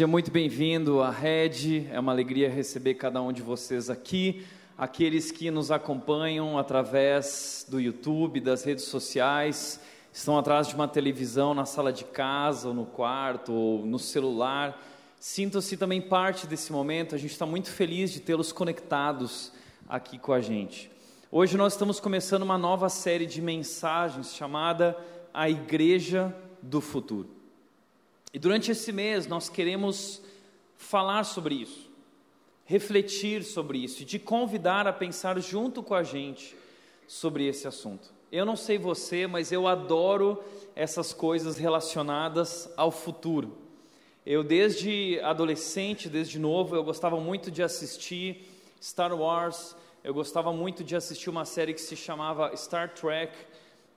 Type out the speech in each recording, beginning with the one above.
Seja muito bem-vindo à Red, é uma alegria receber cada um de vocês aqui, aqueles que nos acompanham através do YouTube, das redes sociais, estão atrás de uma televisão na sala de casa, ou no quarto, ou no celular. Sintam-se também parte desse momento, a gente está muito feliz de tê-los conectados aqui com a gente. Hoje nós estamos começando uma nova série de mensagens chamada A Igreja do Futuro. E durante esse mês nós queremos falar sobre isso, refletir sobre isso e te convidar a pensar junto com a gente sobre esse assunto. Eu não sei você, mas eu adoro essas coisas relacionadas ao futuro. Eu desde adolescente, desde novo, eu gostava muito de assistir Star Wars, eu gostava muito de assistir uma série que se chamava Star Trek,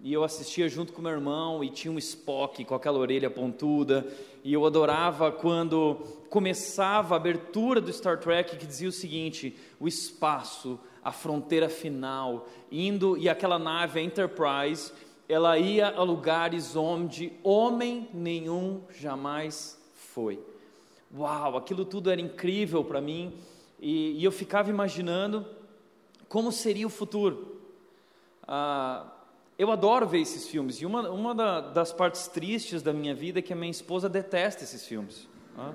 e eu assistia junto com meu irmão e tinha um Spock com aquela orelha pontuda, e eu adorava quando começava a abertura do Star Trek que dizia o seguinte: o espaço, a fronteira final, indo e aquela nave a Enterprise, ela ia a lugares onde homem nenhum jamais foi. Uau, aquilo tudo era incrível para mim, e, e, eu ficava imaginando como seria o futuro. Ah, eu adoro ver esses filmes, e uma, uma da, das partes tristes da minha vida é que a minha esposa detesta esses filmes. Né?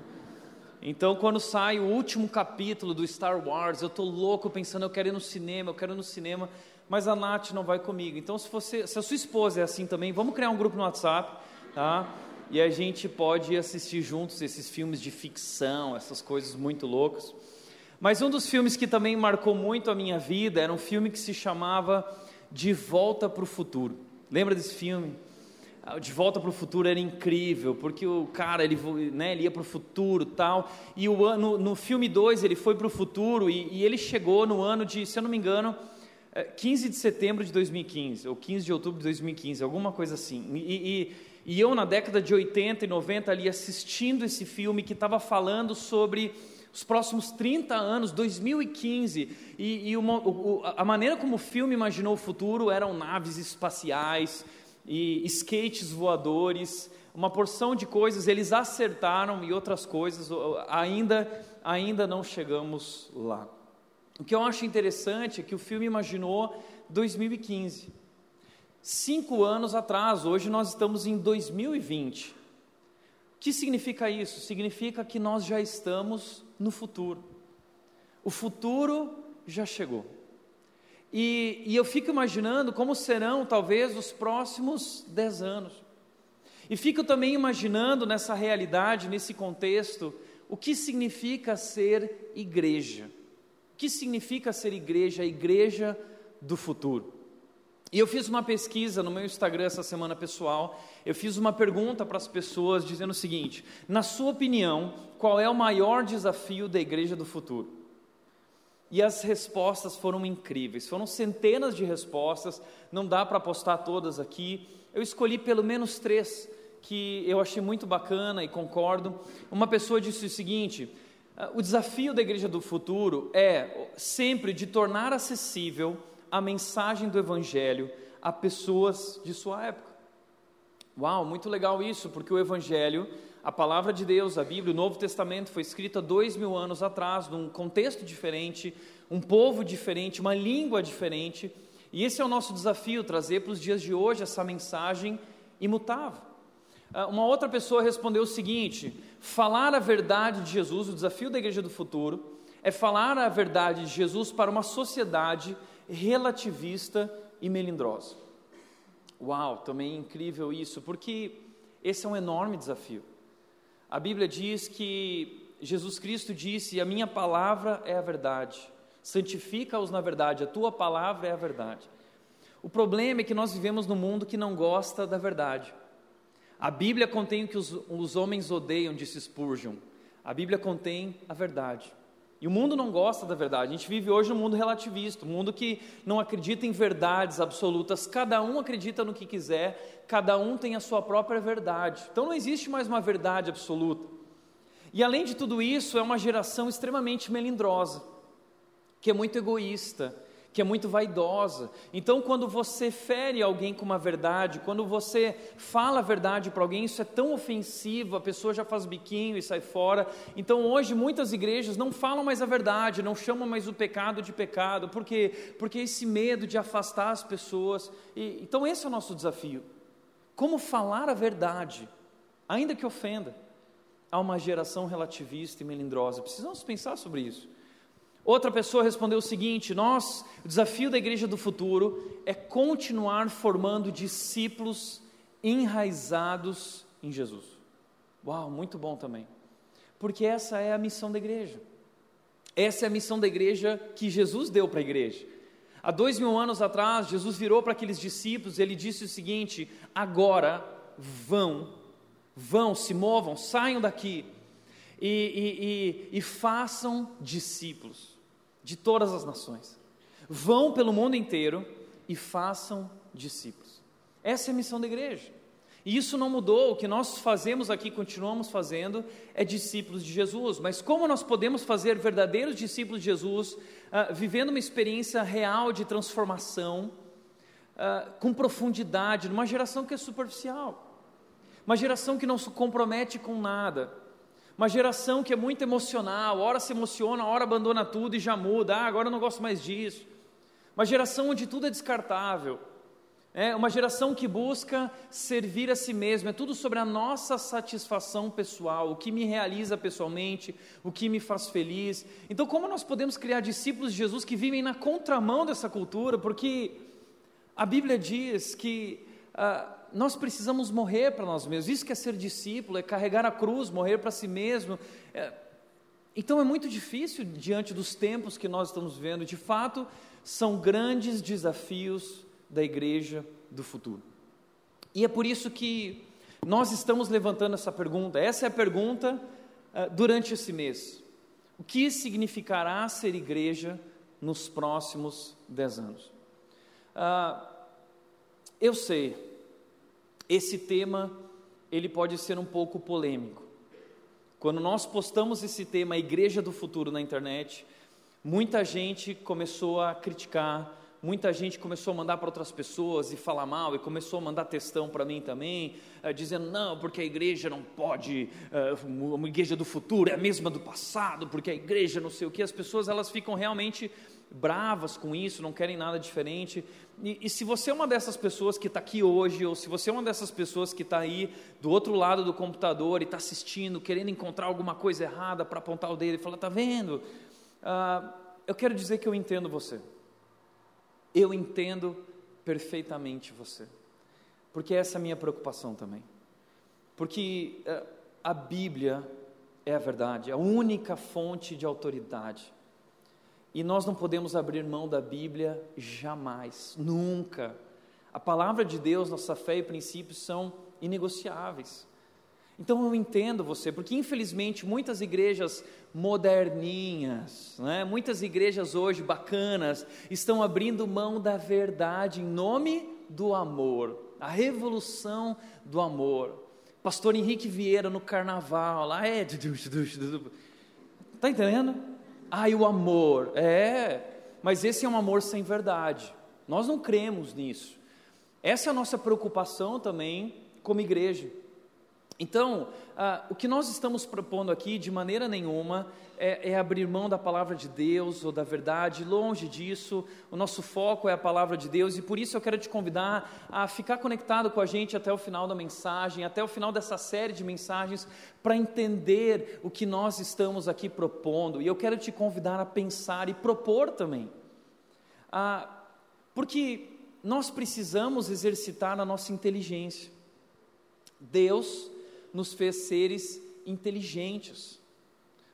Então, quando sai o último capítulo do Star Wars, eu estou louco pensando, eu quero ir no cinema, eu quero ir no cinema, mas a Nath não vai comigo. Então, se, você, se a sua esposa é assim também, vamos criar um grupo no WhatsApp, tá? E a gente pode assistir juntos esses filmes de ficção, essas coisas muito loucas. Mas um dos filmes que também marcou muito a minha vida era um filme que se chamava de Volta para o Futuro. Lembra desse filme? Ah, de Volta para o Futuro era incrível, porque o cara ele, né, ele ia para o futuro tal, e o no, no filme 2 ele foi para o futuro e, e, ele chegou no ano de, se eu não me engano, 15 é, de setembro de 2015, ou 15 de outubro de 2015, alguma coisa assim. E, e, e eu, na década de 80 e 90, ali assistindo esse filme que estava falando sobre os próximos 30 anos, 2015, e, e uma, o, a maneira como o filme imaginou o futuro eram naves espaciais e skates voadores, uma porção de coisas, eles acertaram e outras coisas, ainda, ainda não chegamos lá. O que eu acho interessante é que o filme imaginou 2015. Cinco anos atrás, hoje nós estamos em 2020. O que significa isso? Significa que nós já estamos no futuro. O futuro já chegou. E, e, eu fico imaginando como serão, talvez, os próximos dez anos. E fico também imaginando nessa realidade, nesse contexto, o que significa ser igreja. O que significa ser igreja, a igreja do futuro. E eu fiz uma pesquisa no meu Instagram essa semana pessoal. Eu fiz uma pergunta para as pessoas dizendo o seguinte: na sua opinião, qual é o maior desafio da igreja do futuro? E as respostas foram incríveis. Foram centenas de respostas. Não dá para postar todas aqui. Eu escolhi pelo menos três que eu achei muito bacana e concordo. Uma pessoa disse o seguinte: ah, o desafio da igreja do futuro é sempre de tornar acessível a mensagem do Evangelho a pessoas de sua época. Uau, muito legal isso, porque o Evangelho, a palavra de Deus, a Bíblia, o Novo Testamento foi escrita dois mil anos atrás, num contexto diferente, um povo diferente, uma língua diferente, e esse é o nosso desafio, trazer para os dias de hoje essa mensagem imutável. Ah, uma outra pessoa respondeu o seguinte: falar a verdade de Jesus, o desafio da igreja do futuro, é falar a verdade de Jesus para uma sociedade relativista e melindrosa. Uau, também é incrível isso, porque esse é um enorme desafio. A Bíblia diz que Jesus Cristo disse: A minha palavra é a verdade, santifica-os na verdade, a tua palavra é a verdade. O problema é que nós vivemos num mundo que não gosta da verdade. A Bíblia contém o que os, os homens odeiam, disse Spurgeon. A Bíblia contém a verdade. E o mundo não gosta da verdade. A gente vive hoje num mundo relativista, um mundo que não acredita em verdades absolutas. Cada um acredita no que quiser, cada um tem a sua própria verdade. Então não existe mais uma verdade absoluta. E além de tudo isso, é uma geração extremamente melindrosa, que é muito egoísta, que é muito vaidosa. Então, quando você fere alguém com uma verdade, quando você fala a verdade para alguém, isso é tão ofensivo, a pessoa já faz biquinho e sai fora. Então, hoje, muitas igrejas não falam mais a verdade, não chamam mais o pecado de pecado, por quê? Porque esse medo de afastar as pessoas. E, então, esse é o nosso desafio. Como falar a verdade, ainda que ofenda, a uma geração relativista e melindrosa. Precisamos pensar sobre isso. Outra pessoa respondeu o seguinte: Nós, o desafio da igreja do futuro é continuar formando discípulos enraizados em Jesus. Uau, muito bom também. Porque essa é a missão da igreja. Essa é a missão da igreja que Jesus deu para a igreja. Há dois mil anos atrás, Jesus virou para aqueles discípulos e ele disse o seguinte: agora vão, vão, se movam, saiam daqui e, e, e, e façam discípulos de todas as nações. Vão pelo mundo inteiro e façam discípulos. Essa é a missão da igreja. E isso não mudou, o que nós fazemos aqui, continuamos fazendo, é discípulos de Jesus. Mas como nós podemos fazer verdadeiros discípulos de Jesus, uh, vivendo uma experiência real de transformação, uh, com profundidade, numa geração que é superficial, uma geração que não se compromete com nada, uma geração que é muito emocional, hora se emociona, hora abandona tudo e já muda, ah, agora eu não gosto mais disso. Uma geração onde tudo é descartável. É uma geração que busca servir a si mesma, é tudo sobre a nossa satisfação pessoal, o que me realiza pessoalmente, o que me faz feliz. Então, como nós podemos criar discípulos de Jesus que vivem na contramão dessa cultura? Porque a Bíblia diz que ah, nós precisamos morrer para nós mesmos. Isso que é ser discípulo, é carregar a cruz, morrer para si mesmo. É, então é muito difícil diante dos tempos que nós estamos vivendo. De fato, são grandes desafios da igreja do futuro. E é por isso que nós estamos levantando essa pergunta. Essa é a pergunta uh, durante esse mês. O que significará ser igreja nos próximos dez anos? Uh, eu sei esse tema ele pode ser um pouco polêmico. Quando nós postamos esse tema, a Igreja do Futuro, na internet, muita gente começou a criticar, muita gente começou a mandar para outras pessoas e falar mal, e começou a mandar textão para mim também, uh, dizendo: não, porque a igreja não pode, uh, uma igreja do futuro é a mesma do passado, porque a igreja não sei o que. As pessoas elas ficam realmente bravas com isso, não querem nada diferente. E, e se você é uma dessas pessoas que está aqui hoje, ou se você é uma dessas pessoas que está aí do outro lado do computador e está assistindo, querendo encontrar alguma coisa errada para apontar o dedo e falar, está vendo? Ah, eu quero dizer que eu entendo você. Eu entendo perfeitamente você. Porque essa é a minha preocupação também. Porque ah, a Bíblia é a verdade, é a única fonte de autoridade. E nós não podemos abrir mão da Bíblia jamais, nunca. A palavra de Deus, nossa fé e princípios são inegociáveis. Então eu entendo você, porque infelizmente muitas igrejas moderninhas, né, muitas igrejas hoje bacanas, estão abrindo mão da verdade em nome do amor, a revolução do amor. Pastor Henrique Vieira no carnaval, lá é. Está entendendo? Ai, o amor. É, mas esse é um amor sem verdade. Nós não cremos nisso. Essa é a nossa preocupação também como igreja. Então, ah, o que nós estamos propondo aqui, de maneira nenhuma, é, é, abrir mão da palavra de Deus ou da verdade, longe disso. O nosso foco é a palavra de Deus e por isso eu quero te convidar a ficar conectado com a gente até o final da mensagem, até o final dessa série de mensagens, para entender o que nós estamos aqui propondo. E eu quero te convidar a pensar e propor também. Ah, porque nós precisamos exercitar a nossa inteligência. Deus nos fez seres inteligentes.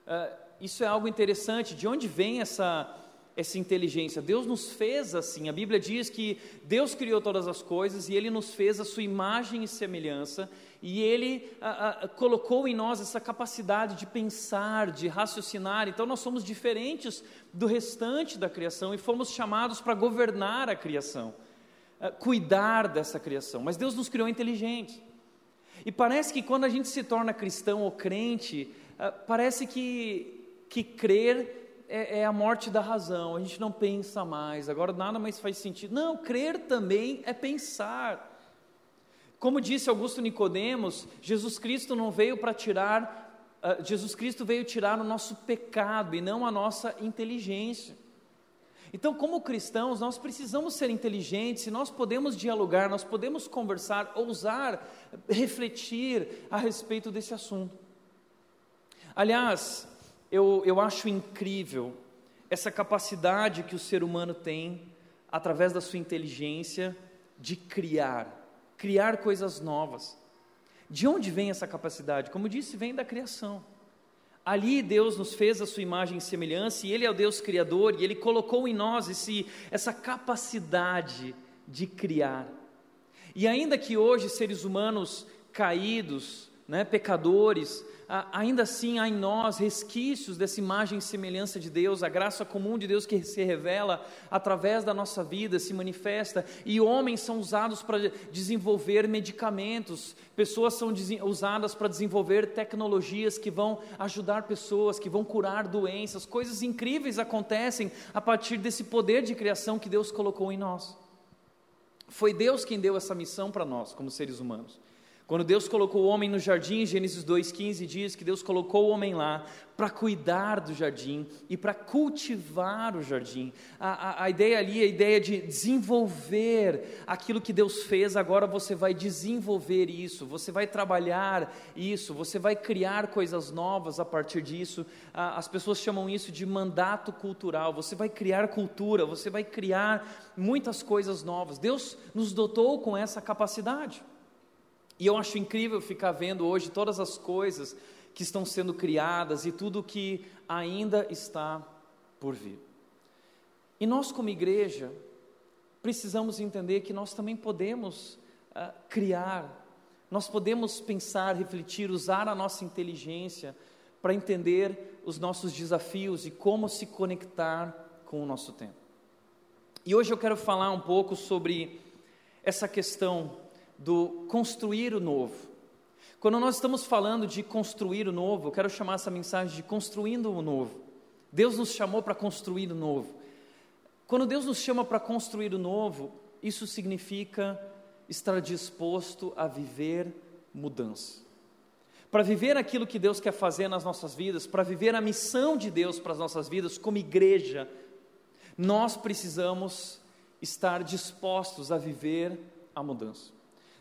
Uh, isso é algo interessante. De onde vem essa, essa inteligência? Deus nos fez assim. A Bíblia diz que Deus criou todas as coisas e Ele nos fez a sua imagem e semelhança, e Ele uh, uh, colocou em nós essa capacidade de pensar, de raciocinar. Então nós somos diferentes do restante da criação e fomos chamados para governar a criação, cuidar dessa criação. Mas Deus nos criou inteligentes. E parece que quando a gente se torna cristão ou crente, uh, parece que, que crer é, é, a morte da razão, a gente não pensa mais, agora nada mais faz sentido. Não, crer também é pensar. Como disse Augusto Nicodemos, Jesus Cristo não veio para tirar, uh, Jesus Cristo veio tirar o nosso pecado e não a nossa inteligência. Então, como cristãos, nós precisamos ser inteligentes, nós podemos dialogar, nós podemos conversar, ousar, refletir a respeito desse assunto. Aliás, eu, eu acho incrível essa capacidade que o ser humano tem, através da sua inteligência, de criar, criar coisas novas. De onde vem essa capacidade? Como disse, vem da criação. Ali Deus nos fez a sua imagem e semelhança, e Ele é o Deus Criador, e Ele colocou em nós esse, essa capacidade de criar. E ainda que hoje seres humanos caídos, né, pecadores, ainda assim há em nós resquícios dessa imagem e semelhança de Deus, a graça comum de Deus que se revela através da nossa vida, se manifesta, e homens são usados para desenvolver medicamentos, pessoas são usadas para desenvolver tecnologias que vão ajudar pessoas, que vão curar doenças, coisas incríveis acontecem a partir desse poder de criação que Deus colocou em nós. Foi Deus quem deu essa missão para nós, como seres humanos. Quando Deus colocou o homem no jardim, Gênesis 2,15 diz que Deus colocou o homem lá para cuidar do jardim e para cultivar o jardim. A, a, a, ideia ali é a ideia de desenvolver aquilo que Deus fez, agora você vai desenvolver isso, você vai trabalhar isso, você vai criar coisas novas a partir disso. as pessoas chamam isso de mandato cultural. Você vai criar cultura, você vai criar muitas coisas novas. Deus nos dotou com essa capacidade. E eu acho incrível ficar vendo hoje todas as coisas que estão sendo criadas e tudo que ainda está por vir. E nós, como igreja, precisamos entender que nós também podemos uh, criar, nós podemos pensar, refletir, usar a nossa inteligência para entender os nossos desafios e como se conectar com o nosso tempo. E hoje eu quero falar um pouco sobre essa questão do construir o novo. Quando nós estamos falando de construir o novo, eu quero chamar essa mensagem de construindo o novo. Deus nos chamou para construir o novo. Quando Deus nos chama para construir o novo, isso significa estar disposto a viver mudança. Para viver aquilo que Deus quer fazer nas nossas vidas, para viver a missão de Deus para as nossas vidas como igreja, nós precisamos estar dispostos a viver a mudança.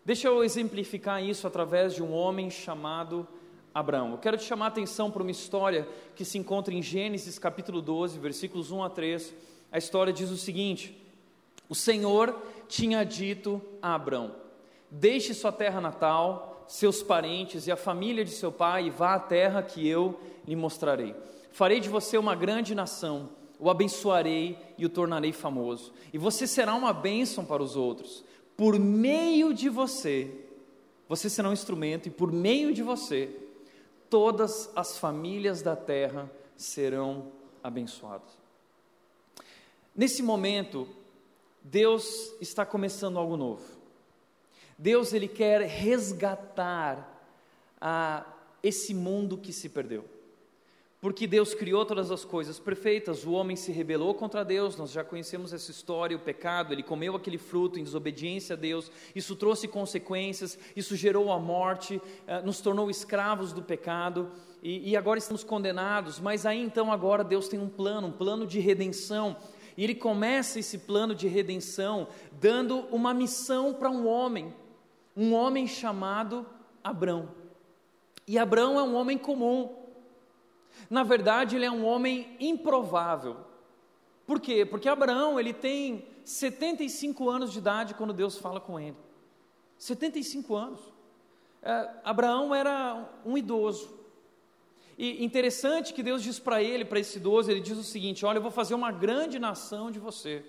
Deixa eu exemplificar isso através de um homem chamado Abraão. Eu quero te chamar a atenção para uma história que se encontra em Gênesis capítulo 12, versículos 1 a 3. A história diz o seguinte: O Senhor tinha dito a Abraão: Deixe sua terra natal, seus parentes e a família de seu pai e vá à terra que eu lhe mostrarei. Farei de você uma grande nação, o abençoarei e o tornarei famoso, e você será uma bênção para os outros por meio de você, você será um instrumento, e por meio de você, todas as famílias da terra serão abençoadas. Nesse momento, Deus está começando algo novo. Deus ele quer resgatar a, esse mundo que se perdeu. Porque Deus criou todas as coisas perfeitas, o homem se rebelou contra Deus, nós já conhecemos essa história, o pecado, ele comeu aquele fruto em desobediência a Deus, isso trouxe consequências, isso gerou a morte, eh, nos tornou escravos do pecado, e, e agora estamos condenados, mas aí então agora Deus tem um plano, um plano de redenção, e ele começa esse plano de redenção dando uma missão para um homem, um homem chamado Abrão. E Abrão é um homem comum, na verdade, ele é um homem improvável. Por quê? Porque Abraão, ele tem 75 anos de idade quando Deus fala com ele. 75 anos. É, Abraão era um idoso. E interessante que Deus diz para ele, para esse idoso, ele diz o seguinte: Olha, eu vou fazer uma grande nação de você.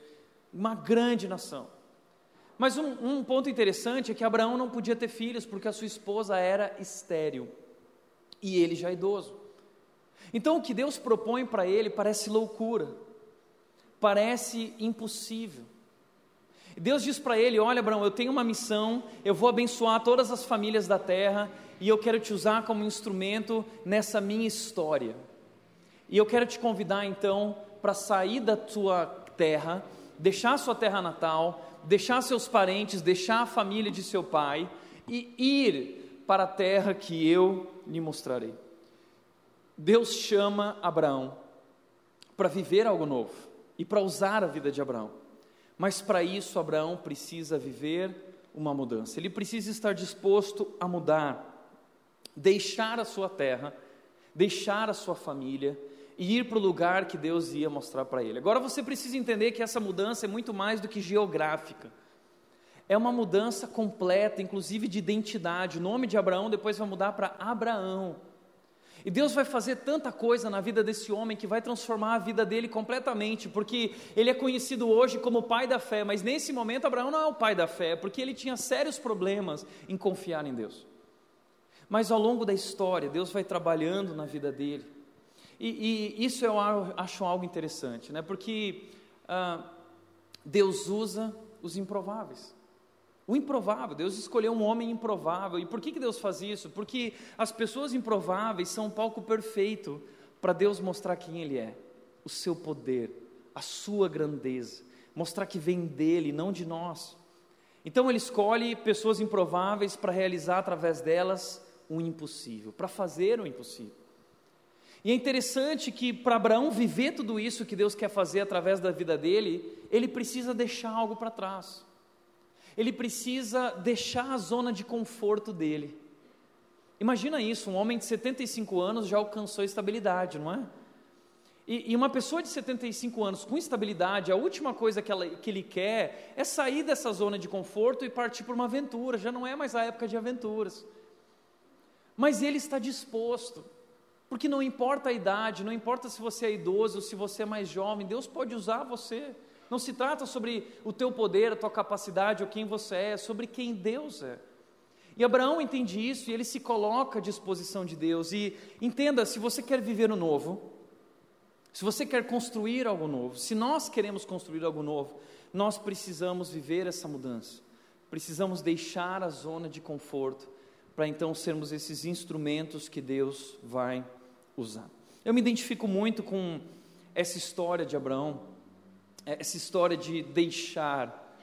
Uma grande nação. Mas um, um ponto interessante é que Abraão não podia ter filhos porque a sua esposa era estéril. E ele já idoso. Então o que Deus propõe para ele parece loucura, parece impossível. Deus diz para ele: Olha, Abraão, eu tenho uma missão, eu vou abençoar todas as famílias da terra e eu quero te usar como instrumento nessa minha história. E eu quero te convidar então para sair da tua terra, deixar sua terra natal, deixar seus parentes, deixar a família de seu pai e ir para a terra que eu lhe mostrarei. Deus chama Abraão para viver algo novo e para usar a vida de Abraão. Mas para isso, Abraão precisa viver uma mudança. Ele precisa estar disposto a mudar, deixar a sua terra, deixar a sua família e ir para o lugar que Deus ia mostrar para ele. Agora você precisa entender que essa mudança é muito mais do que geográfica. É uma mudança completa, inclusive de identidade. O nome de Abraão depois vai mudar para Abraão. E Deus vai fazer tanta coisa na vida desse homem que vai transformar a vida dele completamente, porque ele é conhecido hoje como o pai da fé, mas nesse momento Abraão não é o pai da fé, porque ele tinha sérios problemas em confiar em Deus. Mas ao longo da história, Deus vai trabalhando na vida dele. E, e isso eu acho algo interessante, né? porque ah, Deus usa os improváveis. O improvável, Deus escolheu um homem improvável. E por que, que Deus faz isso? Porque as pessoas improváveis são um palco perfeito para Deus mostrar quem Ele é, o seu poder, a sua grandeza, mostrar que vem dele, não de nós. Então Ele escolhe pessoas improváveis para realizar através delas o impossível, para fazer o impossível. E é interessante que para Abraão viver tudo isso que Deus quer fazer através da vida dele, ele precisa deixar algo para trás ele precisa deixar a zona de conforto dele. Imagina isso, um homem de 75 anos já alcançou estabilidade, não é? E, e, uma pessoa de 75 anos com estabilidade, a última coisa que, ela, que ele quer é sair dessa zona de conforto e partir para uma aventura, já não é mais a época de aventuras. Mas ele está disposto, porque não importa a idade, não importa se você é idoso ou se você é mais jovem, Deus pode usar você. Não se trata sobre o teu poder, a tua capacidade ou quem você é, é sobre quem Deus é. E Abraão entende isso e ele se coloca à disposição de Deus. E entenda: se você quer viver o novo, se você quer construir algo novo, se nós queremos construir algo novo, nós precisamos viver essa mudança. Precisamos deixar a zona de conforto para então sermos esses instrumentos que Deus vai usar. Eu me identifico muito com essa história de Abraão essa história de deixar,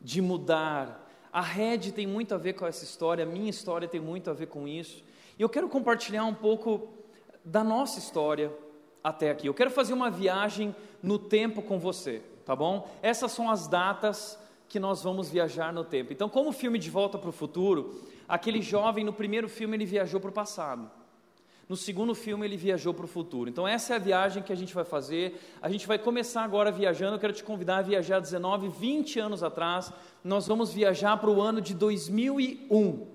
de mudar. A rede tem muito a ver com essa história, a minha história tem muito a ver com isso. E eu quero compartilhar um pouco da nossa história até aqui. Eu quero fazer uma viagem no tempo com você, tá bom? Essas são as datas que nós vamos viajar no tempo. Então, como o filme De Volta para o Futuro, aquele jovem no primeiro filme ele viajou para o passado. No segundo filme, ele viajou para o futuro. Então, essa é a viagem que a gente vai fazer. A gente vai começar agora viajando. Eu quero te convidar a viajar 19, 20 anos atrás. Nós vamos viajar para o ano de 2001.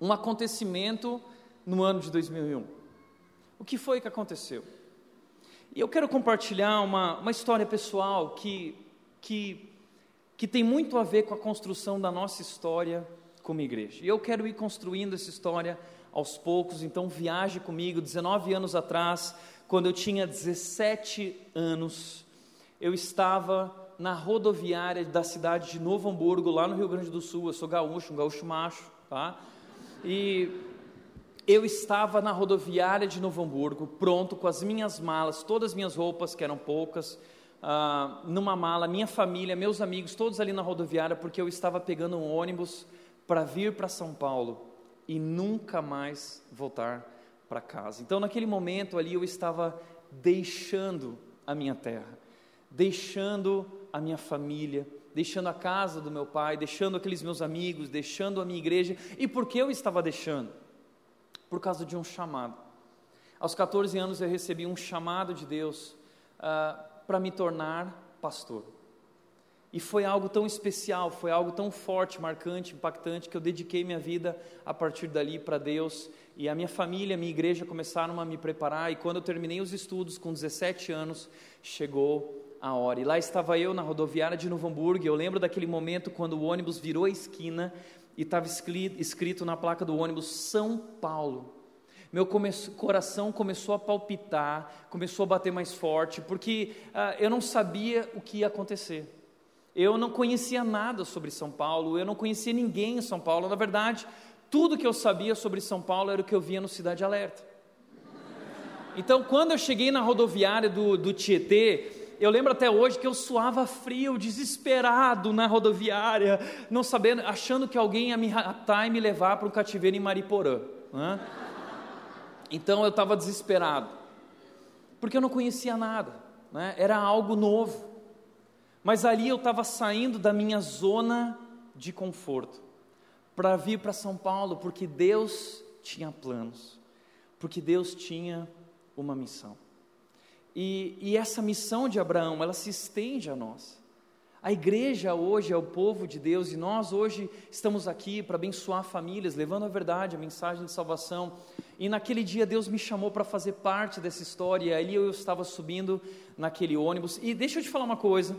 Um acontecimento no ano de 2001. O que foi que aconteceu? E eu quero compartilhar uma, uma história pessoal que, que, que tem muito a ver com a construção da nossa história como igreja. E eu quero ir construindo essa história aos poucos, então viaje comigo. 19 anos atrás, quando eu tinha 17 anos, eu estava na rodoviária da cidade de Novo Hamburgo, lá no Rio Grande do Sul. Eu sou gaúcho, um gaúcho macho, tá? E eu estava na rodoviária de Novo Hamburgo, pronto, com as minhas malas, todas as minhas roupas, que eram poucas, uh, numa mala, minha família, meus amigos, todos ali na rodoviária, porque eu estava pegando um ônibus para vir para São Paulo e nunca mais voltar para casa. Então, naquele momento ali, eu estava deixando a minha terra, deixando a minha família, deixando a casa do meu pai, deixando aqueles meus amigos, deixando a minha igreja. E por que eu estava deixando? Por causa de um chamado. Aos 14 anos eu recebi um chamado de Deus uh, para me tornar pastor. E foi algo tão especial, foi algo tão forte, marcante, impactante, que eu dediquei minha vida a partir dali para Deus. E a minha família, a minha igreja começaram a me preparar. E quando eu terminei os estudos, com 17 anos, chegou a hora. E lá estava eu na rodoviária de Novo Hamburgo. Eu lembro daquele momento quando o ônibus virou a esquina e estava escrito na placa do ônibus São Paulo meu coração começou a palpitar, começou a bater mais forte, porque uh, eu não sabia o que ia acontecer. Eu não conhecia nada sobre São Paulo, eu não conhecia ninguém em São Paulo. Na verdade, tudo que eu sabia sobre São Paulo era o que eu via no Cidade Alerta. Então, quando eu cheguei na rodoviária do, do Tietê, eu lembro até hoje que eu suava frio, desesperado na rodoviária, não sabendo, achando que alguém ia me raptar e me levar para um cativeiro em Mariporã. Né? Então eu estava desesperado, porque eu não conhecia nada, né? era algo novo. Mas ali eu estava saindo da minha zona de conforto para vir para São Paulo, porque Deus tinha planos, porque Deus tinha uma missão. E, e essa missão de Abraão, ela se estende a nós. A igreja hoje é o povo de Deus e nós hoje estamos aqui para abençoar famílias, levando a verdade, a mensagem de salvação. E naquele dia Deus me chamou para fazer parte dessa história, e ali eu estava subindo naquele ônibus. E deixa eu te falar uma coisa: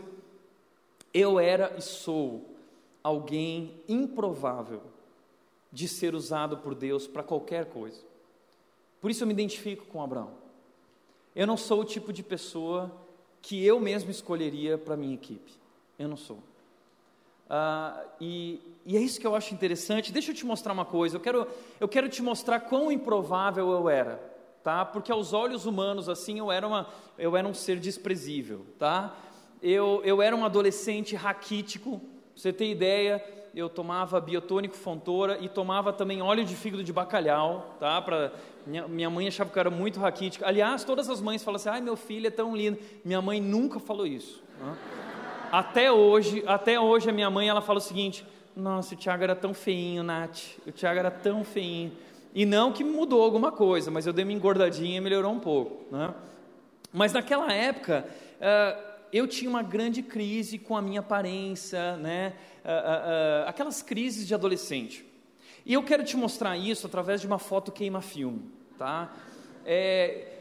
eu era e sou alguém improvável de ser usado por Deus para qualquer coisa. Por isso eu me identifico com Abraão. Eu não sou o tipo de pessoa que eu mesmo escolheria para minha equipe. Eu não sou. Ah, e, e, é isso que eu acho interessante. Deixa eu te mostrar uma coisa. Eu quero, eu quero te mostrar quão improvável eu era, tá? Porque aos olhos humanos assim eu era uma, eu era um ser desprezível, tá? Eu, eu era um adolescente raquítico. Pra você ter ideia, eu tomava biotônico Fontoura e tomava também óleo de fígado de bacalhau, tá? Pra, minha, minha mãe achava que eu era muito raquítico. Aliás, todas as mães falam assim: ai, meu filho é tão lindo. Minha mãe nunca falou isso. Né? Até hoje, até hoje a minha mãe ela fala o seguinte: nossa, o Tiago era tão feinho, Nath. O Tiago era tão feinho. E não que mudou alguma coisa, mas eu dei uma engordadinha e melhorou um pouco. Né? Mas naquela época, uh, eu tinha uma grande crise com a minha aparência, né? Uh, uh, aquelas crises de adolescente. E eu quero te mostrar isso através de uma foto queima-filme, tá? É,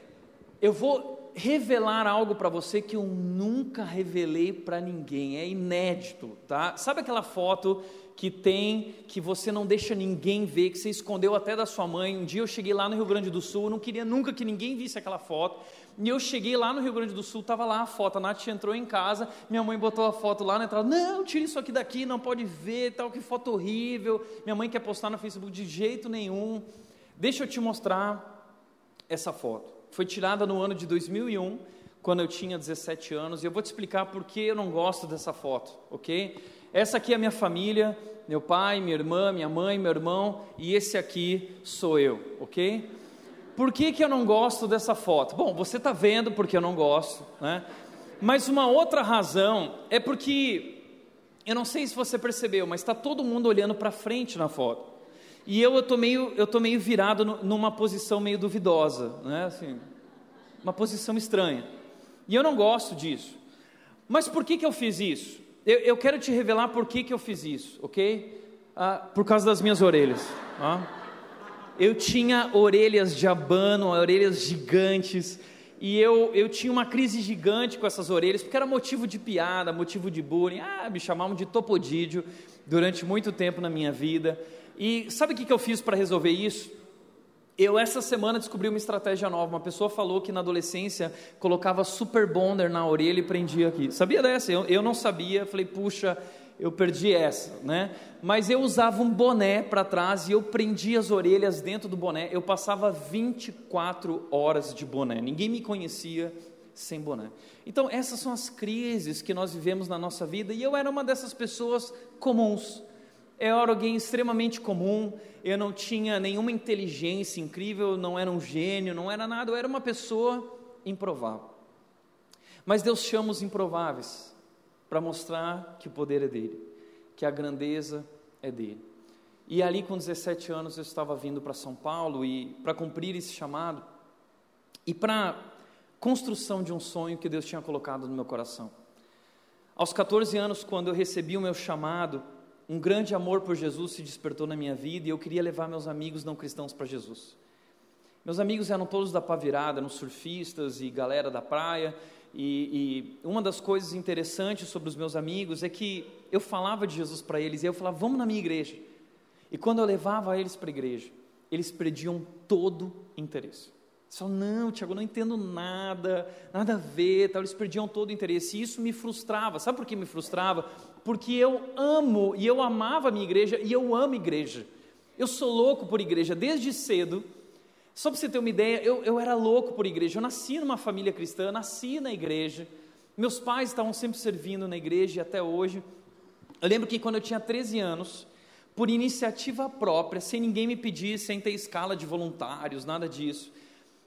eu vou revelar algo para você que eu nunca revelei para ninguém, é inédito, tá? Sabe aquela foto que tem, que você não deixa ninguém ver, que você escondeu até da sua mãe. Um dia eu cheguei lá no Rio Grande do Sul, não queria nunca que ninguém visse aquela foto. E eu cheguei lá no Rio Grande do Sul, estava lá a foto. A Nath entrou em casa, minha mãe botou a foto lá na entrada. Não, tira isso aqui daqui, não pode ver, tal, que foto horrível. Minha mãe quer postar no Facebook de jeito nenhum. Deixa eu te mostrar essa foto. Foi tirada no ano de 2001, quando eu tinha 17 anos, e eu vou te explicar por que eu não gosto dessa foto, ok? Essa aqui é a minha família, meu pai, minha irmã, minha mãe, meu irmão, e esse aqui sou eu, ok? Por que, que eu não gosto dessa foto? Bom, você está vendo porque eu não gosto, né? Mas uma outra razão é porque, eu não sei se você percebeu, mas está todo mundo olhando para frente na foto. E eu estou meio, eu tô meio virado numa posição meio duvidosa, né? Assim, uma posição estranha. E eu não gosto disso. Mas por que, que eu fiz isso? Eu, eu quero te revelar por que, que eu fiz isso, ok? Ah, por causa das minhas orelhas. Ah. Eu tinha orelhas de abano, orelhas gigantes, e eu, eu tinha uma crise gigante com essas orelhas, porque era motivo de piada, motivo de bullying. Ah, me chamavam de topodídio durante muito tempo na minha vida. E sabe o que, que eu fiz para resolver isso? Eu, essa semana, descobri uma estratégia nova. Uma pessoa falou que na adolescência colocava super bonder na orelha e prendia aqui. Sabia dessa? Eu, eu não sabia. Falei, puxa, eu perdi essa, né? Mas eu usava um boné para trás e eu prendia as orelhas dentro do boné. Eu passava 24 horas de boné. Ninguém me conhecia sem boné. Então, essas são as crises que nós vivemos na nossa vida e eu era uma dessas pessoas comuns eu era alguém extremamente comum, eu não tinha nenhuma inteligência incrível, não era um gênio, não era nada, eu era uma pessoa improvável. Mas Deus chama os improváveis para mostrar que o poder é dele, que a grandeza é dele. E ali com 17 anos eu estava vindo para São Paulo e para cumprir esse chamado e para construção de um sonho que Deus tinha colocado no meu coração. Aos 14 anos, quando eu recebi o meu chamado, um grande amor por Jesus se despertou na minha vida e eu queria levar meus amigos não cristãos para Jesus. Meus amigos eram todos da pá virada, eram surfistas e galera da praia. E, e, uma das coisas interessantes sobre os meus amigos é que eu falava de Jesus para eles e eu falava, vamos na minha igreja. E quando eu levava eles para a igreja, eles perdiam todo interesse. Eles falavam, não, Tiago, não entendo nada, nada a ver, tal. eles perdiam todo interesse. E isso me frustrava. Sabe por que me frustrava? porque eu amo e eu amava a minha igreja e eu amo igreja. Eu sou louco por igreja desde cedo. Só para você ter uma ideia, eu, eu era louco por igreja. Eu nasci numa família cristã, nasci na igreja. Meus pais estavam sempre servindo na igreja e até hoje. Eu lembro que quando eu tinha 13 anos, por iniciativa própria, sem ninguém me pedir, sem ter escala de voluntários, nada disso,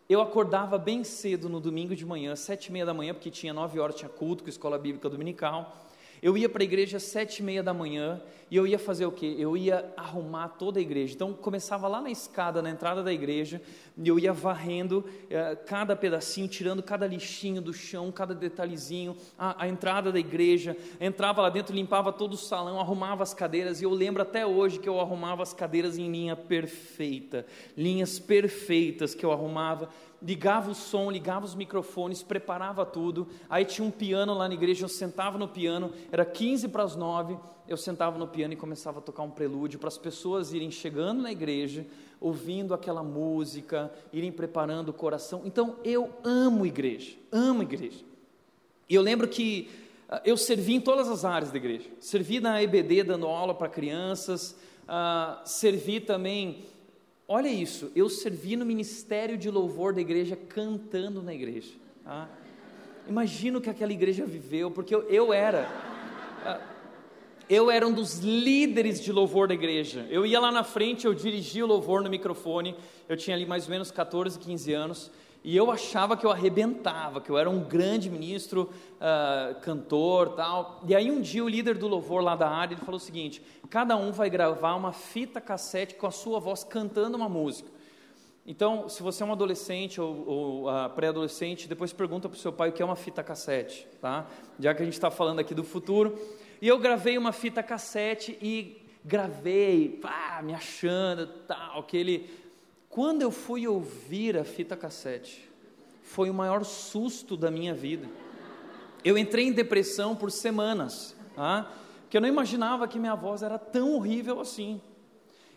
eu acordava bem cedo no domingo de manhã, sete e meia da manhã, porque tinha nove horas, tinha culto com escola bíblica dominical. Eu ia para a igreja às sete e meia da manhã e eu ia fazer o quê? Eu ia arrumar toda a igreja. Então começava lá na escada, na entrada da igreja, e eu ia varrendo eh, cada pedacinho, tirando cada lixinho do chão, cada detalhezinho, a, a, entrada da igreja. Entrava lá dentro, limpava todo o salão, arrumava as cadeiras. E eu lembro até hoje que eu arrumava as cadeiras em linha perfeita, linhas perfeitas que eu arrumava ligava o som, ligava os microfones, preparava tudo. Aí tinha um piano lá na igreja, eu sentava no piano, era 15 para as 9, eu sentava no piano e começava a tocar um prelúdio para as pessoas irem chegando na igreja, ouvindo aquela música, irem preparando o coração. Então eu amo igreja, amo igreja. E eu lembro que uh, eu servi em todas as áreas da igreja. Servi na EBD dando aula para crianças, uh, servi também Olha isso, eu servi no ministério de louvor da igreja cantando na igreja. Tá? Imagino que aquela igreja viveu, porque eu, eu era. Ah, eu era um dos líderes de louvor da igreja. Eu ia lá na frente, eu dirigia o louvor no microfone. Eu tinha ali mais ou menos 14, 15 anos. E eu achava que eu arrebentava, que eu era um grande ministro, uh, cantor, tal. E aí um dia o líder do louvor lá da área ele falou o seguinte: cada um vai gravar uma fita cassete com a sua voz cantando uma música. Então, se você é um adolescente ou, ou uh, pré-adolescente, depois pergunta para o seu pai o que é uma fita cassete, tá? Já que a gente está falando aqui do futuro. E eu gravei uma fita cassete e gravei, pá, me achando, tal, aquele quando eu fui ouvir a fita cassete, foi o maior susto da minha vida. Eu entrei em depressão por semanas, tá? que eu não imaginava que minha voz era tão horrível assim.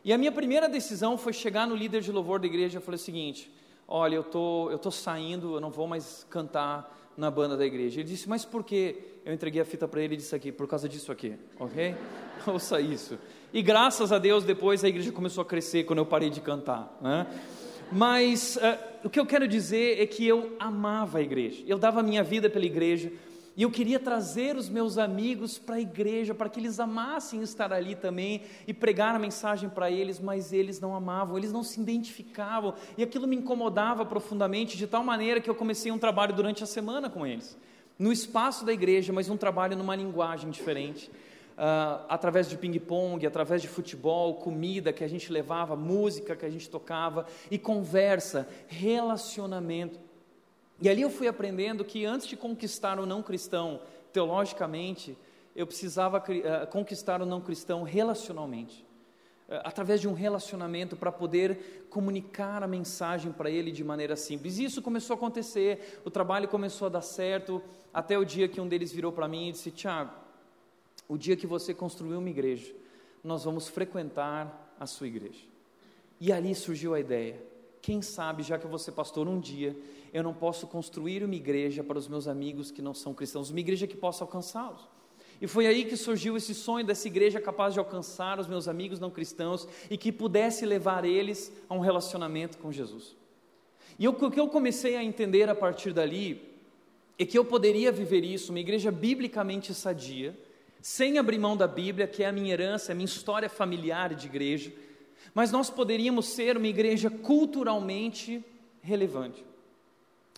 E a minha primeira decisão foi chegar no líder de louvor da igreja e falei o seguinte: olha, eu tô, eu tô saindo, eu não vou mais cantar na banda da igreja. Ele disse, mas por quê? Eu entreguei a fita para ele e disse aqui, por causa disso aqui, ok? Ouça isso. E graças a Deus depois a igreja começou a crescer quando eu parei de cantar. Né? Mas uh, o que eu quero dizer é que eu amava a igreja, eu dava a minha vida pela igreja, e eu queria trazer os meus amigos para a igreja, para que eles amassem estar ali também e pregar a mensagem para eles, mas eles não amavam, eles não se identificavam, e aquilo me incomodava profundamente, de tal maneira que eu comecei um trabalho durante a semana com eles, no espaço da igreja, mas um trabalho numa linguagem diferente. Uh, através de ping-pong, através de futebol, comida que a gente levava, música que a gente tocava e conversa, relacionamento. E ali eu fui aprendendo que antes de conquistar o não cristão teologicamente, eu precisava uh, conquistar o não cristão relacionalmente ah, através de um relacionamento para poder comunicar a mensagem para ele de maneira simples. E isso começou a acontecer, o trabalho começou a dar certo, até o dia que um deles virou para mim e disse: Tiago, o dia que você construir uma igreja, nós vamos frequentar a sua igreja. E ali surgiu a ideia: quem sabe, já que vou ser pastor um dia, eu não posso construir uma igreja para os meus amigos que não são cristãos, uma igreja que possa alcançá-los. E foi aí que surgiu esse sonho dessa igreja capaz de alcançar os meus amigos não cristãos e que pudesse levar eles a um relacionamento com Jesus. E o que eu comecei a entender a partir dali é que eu poderia viver isso, uma igreja biblicamente sadia, sem abrir mão da Bíblia, que é a minha herança, a minha história familiar de igreja, mas nós poderíamos ser uma igreja culturalmente relevante.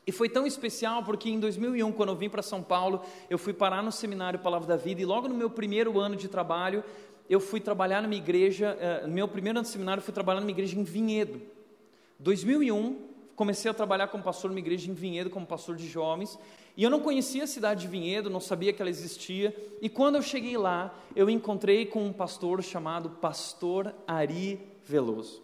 E foi tão especial porque em 2001, quando eu vim para São Paulo, eu fui parar no seminário Palavra da Vida e logo no meu primeiro ano de trabalho, eu fui trabalhar numa igreja, uh, no meu primeiro ano de seminário, eu fui trabalhar numa igreja em Vinhedo. 2001, comecei a trabalhar como pastor numa igreja em Vinhedo, como pastor de jovens, e eu não conhecia a cidade de Vinhedo, não sabia que ela existia. E quando eu cheguei lá, eu encontrei com um pastor chamado Pastor Ari Veloso.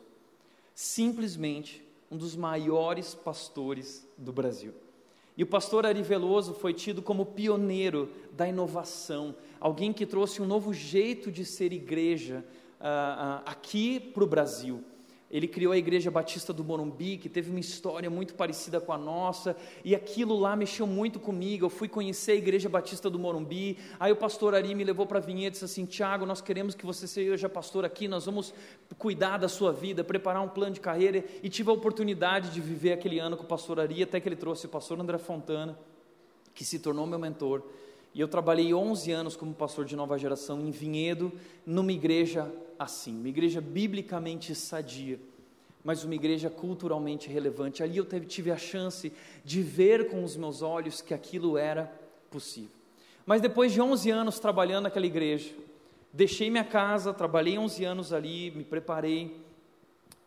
Simplesmente um dos maiores pastores do Brasil. E o pastor Ari Veloso foi tido como pioneiro da inovação, alguém que trouxe um novo jeito de ser igreja uh, uh, aqui para o Brasil. Ele criou a Igreja Batista do Morumbi, que teve uma história muito parecida com a nossa, e aquilo lá mexeu muito comigo. Eu fui conhecer a Igreja Batista do Morumbi. Aí o pastor Ari me levou para a vinheta e disse assim: Tiago, nós queremos que você seja pastor aqui, nós vamos cuidar da sua vida, preparar um plano de carreira. E tive a oportunidade de viver aquele ano com o pastor Ari, até que ele trouxe o pastor André Fontana, que se tornou meu mentor. E eu trabalhei 11 anos como pastor de nova geração em Vinhedo, numa igreja assim, uma igreja biblicamente sadia, mas uma igreja culturalmente relevante. Ali eu tive a chance de ver com os meus olhos que aquilo era possível. Mas depois de 11 anos trabalhando naquela igreja, deixei minha casa, trabalhei 11 anos ali, me preparei,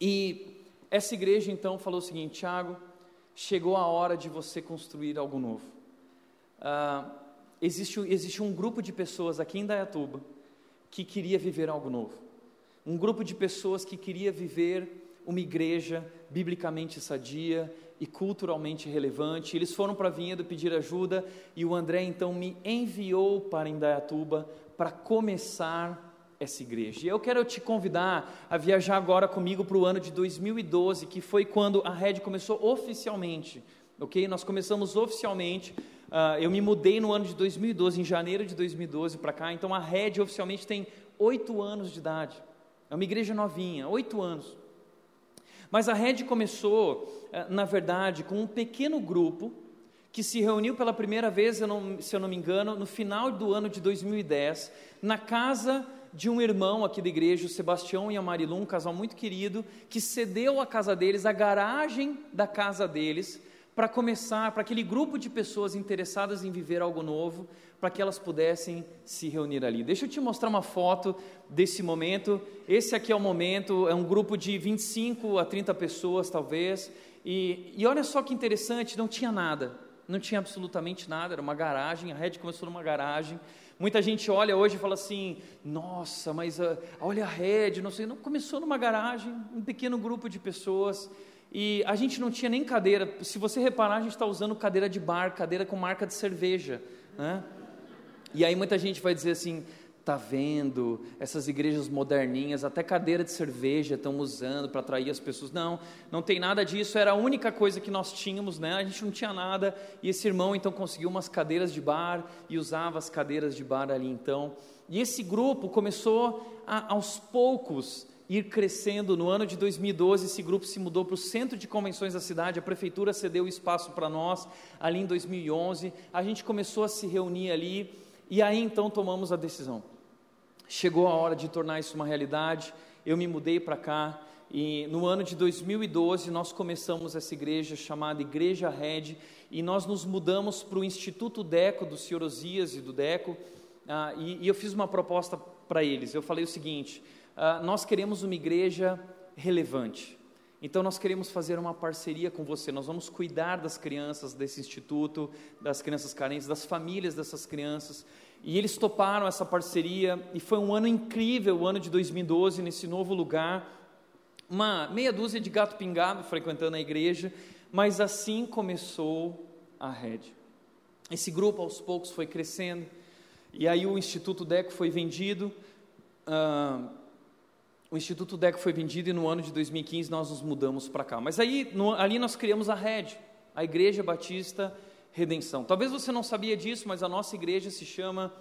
e essa igreja então falou o seguinte: Tiago, chegou a hora de você construir algo novo. Ah, existe, existe um grupo de pessoas aqui em Dayatuba que queria viver algo novo. Um grupo de pessoas que queria viver uma igreja biblicamente sadia e culturalmente relevante. Eles foram para a Vinhedo pedir ajuda e o André então me enviou para Indaiatuba para começar essa igreja. E eu quero te convidar a viajar agora comigo para o ano de 2012, que foi quando a Red começou oficialmente. Ok? Nós começamos oficialmente Uh, eu me mudei no ano de 2012, em janeiro de 2012 para cá, então a Red oficialmente tem oito anos de idade. É uma igreja novinha, oito anos. Mas a Red começou, uh, na verdade, com um pequeno grupo que se reuniu pela primeira vez, eu não, se eu não me engano, no final do ano de 2010, na casa de um irmão aqui da igreja, o Sebastião e a Marilu, um casal muito querido, que cedeu a casa deles, a garagem da casa deles, para começar, para aquele grupo de pessoas interessadas em viver algo novo, para que elas pudessem se reunir ali. Deixa eu te mostrar uma foto desse momento. Esse aqui é o momento, é um grupo de 25 a 30 pessoas, talvez. E, e olha só que interessante, não tinha nada, não tinha absolutamente nada, era uma garagem, a Red começou numa garagem. Muita gente olha hoje e fala assim: nossa, mas uh, olha a Red, não sei, não começou numa garagem, um pequeno grupo de pessoas. E a gente não tinha nem cadeira. Se você reparar, a gente está usando cadeira de bar, cadeira com marca de cerveja. Né? E aí muita gente vai dizer assim: tá vendo essas igrejas moderninhas, até cadeira de cerveja estão usando para atrair as pessoas. Não, não tem nada disso. Era a única coisa que nós tínhamos, né? A gente não tinha nada. E esse irmão então conseguiu umas cadeiras de bar e usava as cadeiras de bar ali então. E esse grupo começou a, aos poucos ir crescendo. No ano de 2012, esse grupo se mudou para o centro de convenções da cidade, a prefeitura cedeu o espaço para nós, ali em 2011. A gente começou a se reunir ali e aí então tomamos a decisão. Chegou a hora de tornar isso uma realidade. Eu me mudei para cá e no ano de 2012 nós começamos essa igreja chamada Igreja Red e nós nos mudamos para o Instituto Deco do Senhor Osias e do Deco. Ah, e, e eu fiz uma proposta para eles. Eu falei o seguinte: uh, nós queremos uma igreja relevante. Então, nós queremos fazer uma parceria com você. Nós vamos cuidar das crianças desse instituto, das crianças carentes, das famílias dessas crianças. E eles toparam essa parceria, e foi um ano incrível, o ano de 2012, nesse novo lugar. Uma meia dúzia de gato pingado frequentando a igreja, mas assim começou a rede. Esse grupo aos poucos foi crescendo, e aí o Instituto Deco foi vendido. Uh, o Instituto Deco foi vendido e no ano de 2015 nós nos mudamos para cá. Mas aí, no, ali nós criamos a RED, a Igreja Batista Redenção. Talvez você não sabia disso, mas a nossa igreja se chama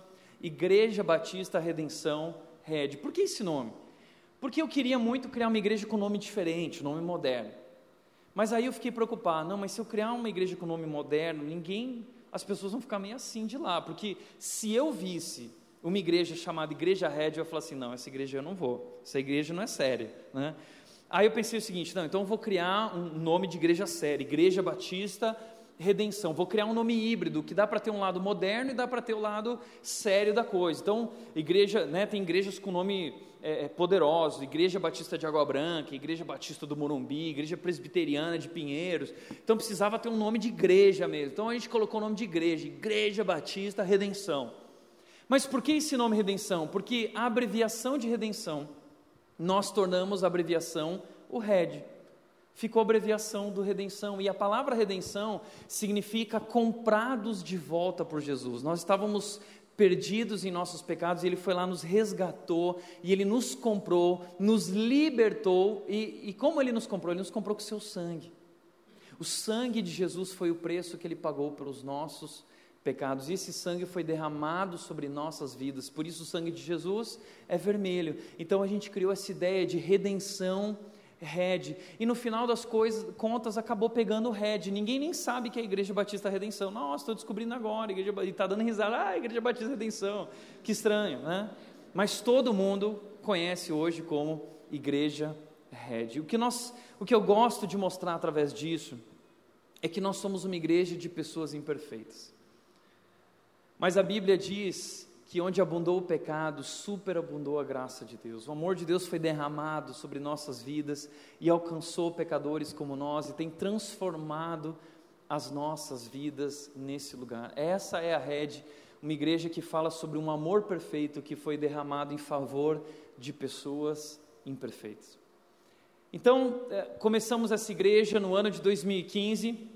Igreja Batista Redenção RED. Por que esse nome? Porque eu queria muito criar uma igreja com nome diferente, nome moderno. Mas aí eu fiquei preocupado, não, mas se eu criar uma igreja com nome moderno, ninguém, as pessoas vão ficar meio assim de lá, porque se eu visse uma igreja chamada Igreja Red, eu falei assim, não, essa igreja eu não vou, essa igreja não é séria, né? Aí eu pensei o seguinte, não, então eu vou criar um nome de igreja séria, Igreja Batista Redenção, vou criar um nome híbrido, que dá para ter um lado moderno e dá para ter o lado sério da coisa, então, igreja, né, tem igrejas com nome é, é, poderoso, Igreja Batista de Água Branca, Igreja Batista do Morumbi, Igreja Presbiteriana de Pinheiros, então precisava ter um nome de igreja mesmo, então a gente colocou o nome de igreja, Igreja Batista Redenção, mas por que esse nome redenção? Porque a abreviação de redenção, nós tornamos a abreviação o RED. Ficou a abreviação do redenção, e a palavra redenção significa comprados de volta por Jesus. Nós estávamos perdidos em nossos pecados, e Ele foi lá, nos resgatou, e Ele nos comprou, nos libertou, e, e como Ele nos comprou? Ele nos comprou com o seu sangue. O sangue de Jesus foi o preço que Ele pagou pelos nossos pecados, e esse sangue foi derramado sobre nossas vidas, por isso o sangue de Jesus é vermelho. Então a gente criou essa ideia de redenção Red. E no final das coisas, contas, acabou pegando o Red. Ninguém nem sabe que é a Igreja Batista Redenção. Nossa, estou descobrindo agora. Igreja, e está dando risada. Ah, Igreja Batista Redenção. Que estranho, né? Mas todo mundo conhece hoje como Igreja Red. O que, nós, o que eu gosto de mostrar através disso é que nós somos uma igreja de pessoas imperfeitas. Mas a Bíblia diz que onde abundou o pecado, superabundou a graça de Deus. O amor de Deus foi derramado sobre nossas vidas e alcançou pecadores como nós e tem transformado as nossas vidas nesse lugar. Essa é a rede, uma igreja que fala sobre um amor perfeito que foi derramado em favor de pessoas imperfeitas. Então, é, começamos essa igreja no ano de 2015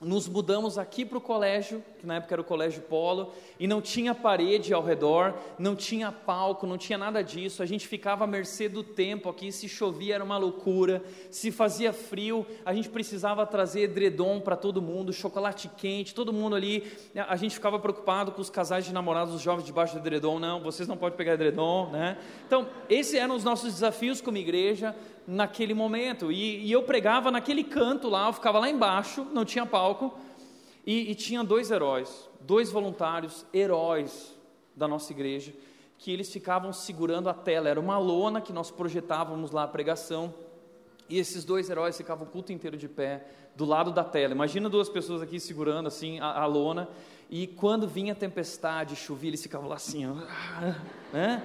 nos mudamos aqui para o colégio, que na época era o Colégio Polo, e não tinha parede ao redor, não tinha palco, não tinha nada disso. A gente ficava à mercê do tempo aqui, se chovia era uma loucura, se fazia frio, a gente precisava trazer edredom para todo mundo, chocolate quente, todo mundo ali. A gente ficava preocupado com os casais de namorados, os jovens debaixo do edredom, não, vocês não podem pegar edredom, né? Então, esses eram os nossos desafios como igreja naquele momento. E, e, eu pregava naquele canto lá, eu ficava lá embaixo, não tinha palco, e, e tinha dois heróis, dois voluntários heróis da nossa igreja, que eles ficavam segurando a tela. Era uma lona que nós projetávamos lá a pregação. E esses dois heróis ficavam o culto inteiro de pé, do lado da tela. Imagina duas pessoas aqui segurando assim a, a lona, e quando vinha tempestade, chovia, eles ficavam lá assim, ó, né?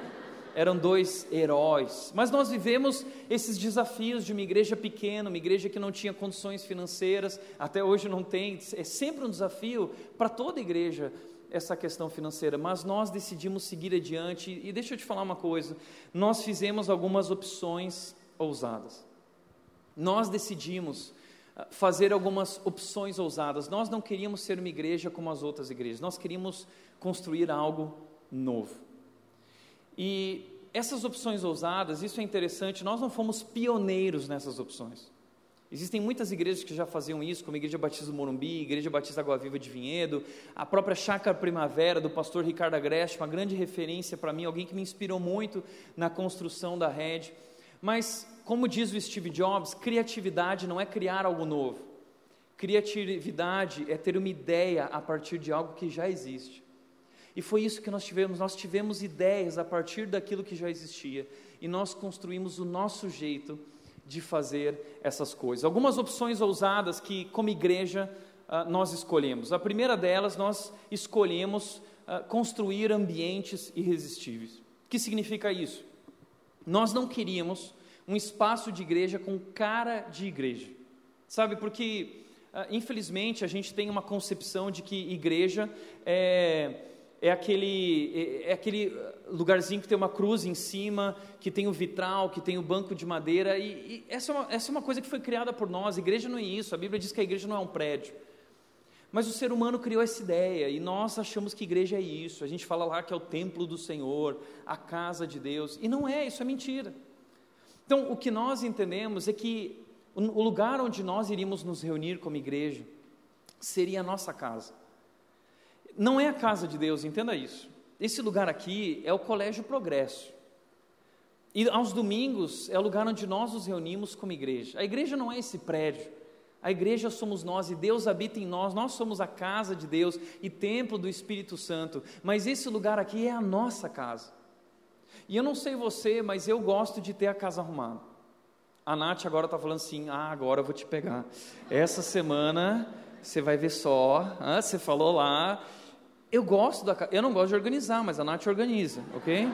Eram dois heróis. Mas nós vivemos esses desafios de uma igreja pequena, uma igreja que não tinha condições financeiras, até hoje não tem, é sempre um desafio para toda igreja essa questão financeira, mas nós decidimos seguir adiante e deixa eu te falar uma coisa, nós fizemos algumas opções ousadas. Nós decidimos ah, fazer algumas opções ousadas. Nós não queríamos ser uma igreja como as outras igrejas. Nós queríamos construir algo novo. E essas opções ousadas, isso é interessante, nós não fomos pioneiros nessas opções. Existem muitas igrejas que já faziam isso, como a Igreja Batista do Morumbi, Igreja Batista Água Viva de Vinhedo, a própria Chácara Primavera do pastor Ricardo Agreste, uma grande referência para mim, alguém que me inspirou muito na construção da rede. Mas, como diz o Steve Jobs, criatividade não é criar algo novo. Criatividade é ter uma ideia a partir de algo que já existe. E foi isso que nós tivemos. Nós tivemos ideias a partir daquilo que já existia. E nós construímos o nosso jeito de fazer essas coisas. Algumas opções ousadas que, como igreja, ah, nós escolhemos. A primeira delas, nós escolhemos ah, construir ambientes irresistíveis. O que significa isso? Nós não queríamos um espaço de igreja com cara de igreja. Sabe, porque, ah, infelizmente, a gente tem uma concepção de que igreja é é aquele, é, é aquele lugarzinho que tem uma cruz em cima, que tem o vitral, que tem o banco de madeira, e, e essa, é uma, essa é uma coisa que foi criada por nós, a igreja não é isso, a Bíblia diz que a igreja não é um prédio, mas o ser humano criou essa ideia, e nós achamos que igreja é isso, a gente fala lá que é o templo do Senhor, a casa de Deus, e não é, isso é mentira. Então, o que nós entendemos é que o lugar onde nós iríamos nos reunir como igreja seria a nossa casa não é a casa de Deus, entenda isso. Esse lugar aqui é o Colégio Progresso. E aos domingos é o lugar onde nós nos reunimos como igreja. A igreja não é esse prédio. A igreja somos nós e Deus habita em nós. Nós somos a casa de Deus e templo do Espírito Santo. Mas esse lugar aqui é a nossa casa. E eu não sei você, mas eu gosto de ter a casa arrumada. A Nath agora está falando assim: ah, agora eu vou te pegar. Essa semana você vai ver só. Ah, você falou lá eu gosto da eu não gosto de organizar, mas a Nath organiza, ok?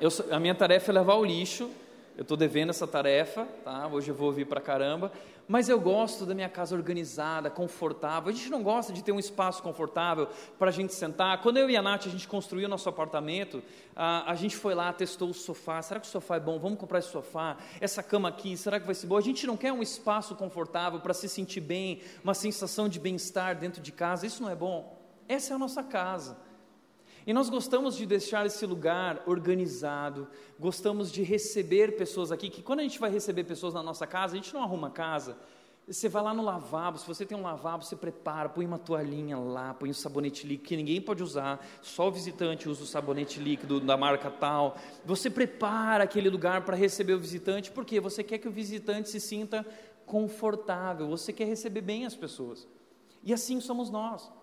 Eu, a minha tarefa é levar o lixo. Eu estou devendo essa tarefa, tá? Hoje eu vou vir para caramba. Mas eu gosto da minha casa organizada, confortável. A gente não gosta de ter um espaço confortável para a gente sentar. Quando eu e a Nath a gente construiu nosso apartamento, a, a gente foi lá, testou o sofá. Será que o sofá é bom? Vamos comprar esse sofá. Essa cama aqui, será que vai ser boa? A gente não quer um espaço confortável para se sentir bem, uma sensação de bem-estar dentro de casa. Isso não é bom. Essa é a nossa casa. E nós gostamos de deixar esse lugar organizado, gostamos de receber pessoas aqui, que quando a gente vai receber pessoas na nossa casa, a gente não arruma casa, você vai lá no lavabo, se você tem um lavabo, você prepara, põe uma toalhinha lá, põe um sabonete líquido que ninguém pode usar, só o visitante usa o sabonete líquido da marca tal. Você prepara aquele lugar para receber o visitante, porque você quer que o visitante se sinta confortável, você quer receber bem as pessoas. E assim somos nós.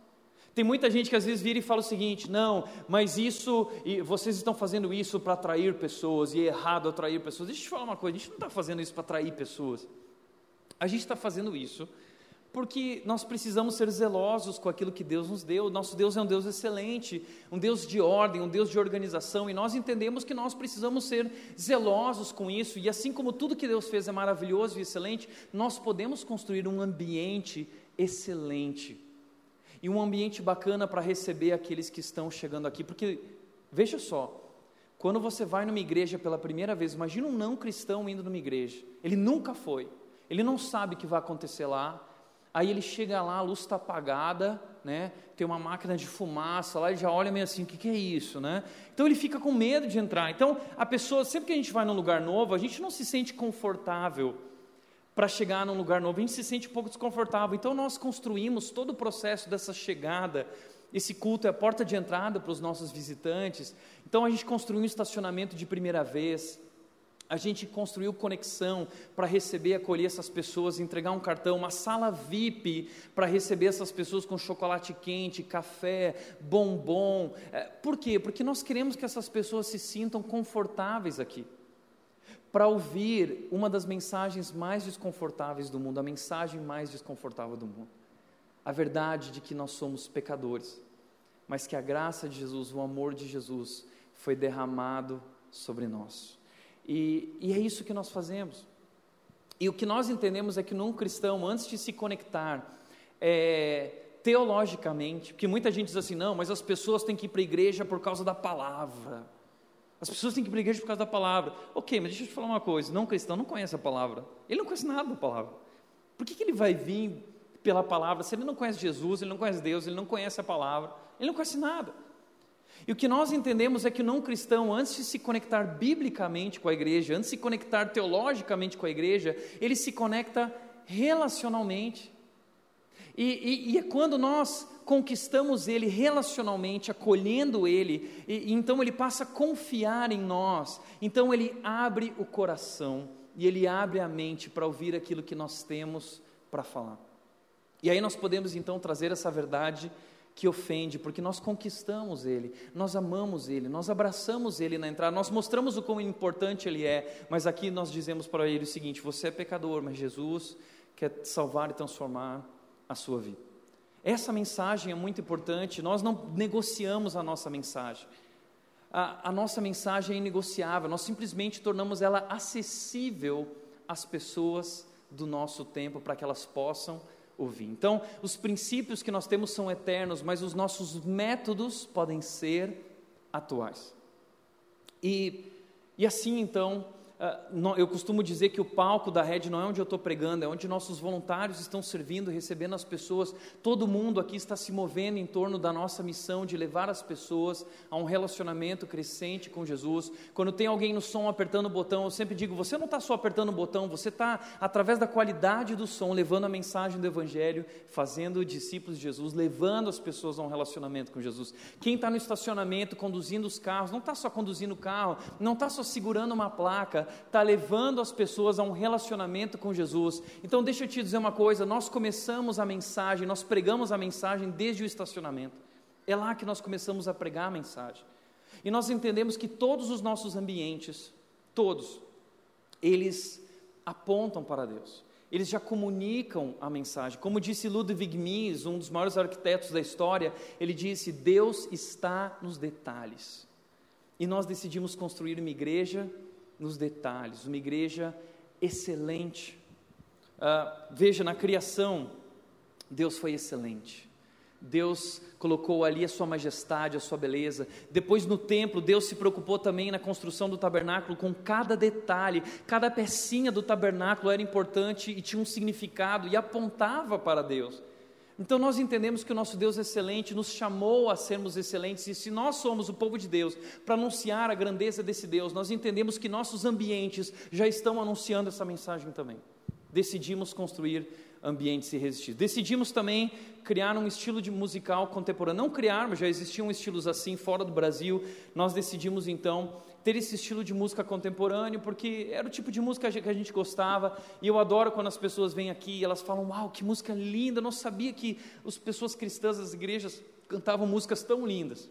Tem muita gente que às vezes vira e fala o seguinte: não, mas isso, e vocês estão fazendo isso para atrair pessoas, e é errado atrair pessoas. Deixa eu te falar uma coisa: a gente não está fazendo isso para atrair pessoas. A gente está fazendo isso porque nós precisamos ser zelosos com aquilo que Deus nos deu. Nosso Deus é um Deus excelente, um Deus de ordem, um Deus de organização, e nós entendemos que nós precisamos ser zelosos com isso. E assim como tudo que Deus fez é maravilhoso e excelente, nós podemos construir um ambiente excelente e um ambiente bacana para receber aqueles que estão chegando aqui, porque veja só, quando você vai numa igreja pela primeira vez, imagina um não cristão indo numa igreja, ele nunca foi. Ele não sabe o que vai acontecer lá. Aí ele chega lá, a luz está apagada, né? Tem uma máquina de fumaça lá, ele já olha meio assim, o que, que é isso, né? Então ele fica com medo de entrar. Então a pessoa, sempre que a gente vai num lugar novo, a gente não se sente confortável para chegar num lugar novo, a gente se sente um pouco desconfortável. Então nós construímos todo o processo dessa chegada. Esse culto é a porta de entrada para os nossos visitantes. Então a gente construiu um estacionamento de primeira vez a gente construiu conexão para receber acolher essas pessoas, entregar um cartão, uma sala VIP para receber essas pessoas com chocolate quente, café, bombom. É, por quê? Porque nós queremos que essas pessoas se sintam confortáveis aqui. Para ouvir uma das mensagens mais desconfortáveis do mundo, a mensagem mais desconfortável do mundo. A verdade de que nós somos pecadores, mas que a graça de Jesus, o amor de Jesus, foi derramado sobre nós. E, e é isso que nós fazemos. E o que nós entendemos é que num cristão, antes de se conectar é, teologicamente, porque muita gente diz assim, não, mas as pessoas têm que ir para a igreja por causa da palavra. As pessoas têm que ir para a igreja por causa da palavra. Ok, mas deixa eu te falar uma coisa: não cristão não conhece a palavra. Ele não conhece nada da palavra. Por que, que ele vai vir pela palavra se ele não conhece Jesus, ele não conhece Deus, ele não conhece a palavra, ele não conhece nada? E o que nós entendemos é que o não cristão, antes de se conectar biblicamente com a igreja, antes de se conectar teologicamente com a igreja, ele se conecta relacionalmente. E, e, e é quando nós conquistamos ele relacionalmente, acolhendo ele, e, e então ele passa a confiar em nós, então ele abre o coração e ele abre a mente para ouvir aquilo que nós temos para falar. E aí nós podemos então trazer essa verdade que ofende, porque nós conquistamos Ele, nós amamos Ele, nós abraçamos Ele na entrada, nós mostramos o quão importante Ele é, mas aqui nós dizemos para Ele o seguinte: você é pecador, mas Jesus quer salvar e transformar a sua vida. Essa mensagem é muito importante, nós não negociamos a nossa mensagem. A, a nossa mensagem é inegociável, nós simplesmente tornamos ela acessível às pessoas do nosso tempo para que elas possam ouvir. Então, os princípios que nós temos são eternos, mas os nossos métodos podem ser atuais. E, e assim, então, eu costumo dizer que o palco da rede não é onde eu estou pregando, é onde nossos voluntários estão servindo, recebendo as pessoas. Todo mundo aqui está se movendo em torno da nossa missão de levar as pessoas a um relacionamento crescente com Jesus. Quando tem alguém no som apertando o botão, eu sempre digo: você não está só apertando o botão, você está, através da qualidade do som, levando a mensagem do Evangelho, fazendo discípulos de Jesus, levando as pessoas a um relacionamento com Jesus. Quem está no estacionamento, conduzindo os carros, não está só conduzindo o carro, não está só segurando uma placa, está levando as pessoas a um relacionamento com Jesus. Então, deixa eu te dizer uma coisa: nós começamos a mensagem, nós pregamos a mensagem desde o estacionamento. É lá que nós começamos a pregar a mensagem. E nós entendemos que todos os nossos ambientes, todos, eles apontam para Deus. Eles já comunicam a mensagem. Como disse Ludwig Mies, um dos maiores arquitetos da história, ele disse: Deus está nos detalhes. E nós decidimos construir uma igreja nos detalhes, uma igreja excelente. Uh, veja, na criação, Deus foi excelente. Deus colocou ali a sua majestade, a sua beleza. Depois no templo, Deus se preocupou também na construção do tabernáculo com cada detalhe, cada pecinha do tabernáculo era importante e tinha um significado e apontava para Deus. Então nós entendemos que o nosso Deus excelente nos chamou a sermos excelentes, e se nós somos o povo de Deus para anunciar a grandeza desse Deus, nós entendemos que nossos ambientes já estão anunciando essa mensagem também. Decidimos construir ambientes irresistíveis. Decidimos também criar um estilo de musical contemporâneo. Não criar, mas já existiam estilos assim fora do Brasil. Nós decidimos então ter esse estilo de música contemporâneo, porque era o tipo de música que a gente gostava, e eu adoro quando as pessoas vêm aqui e elas falam: Uau, que música linda! Eu não sabia que as pessoas cristãs das igrejas cantavam músicas tão lindas.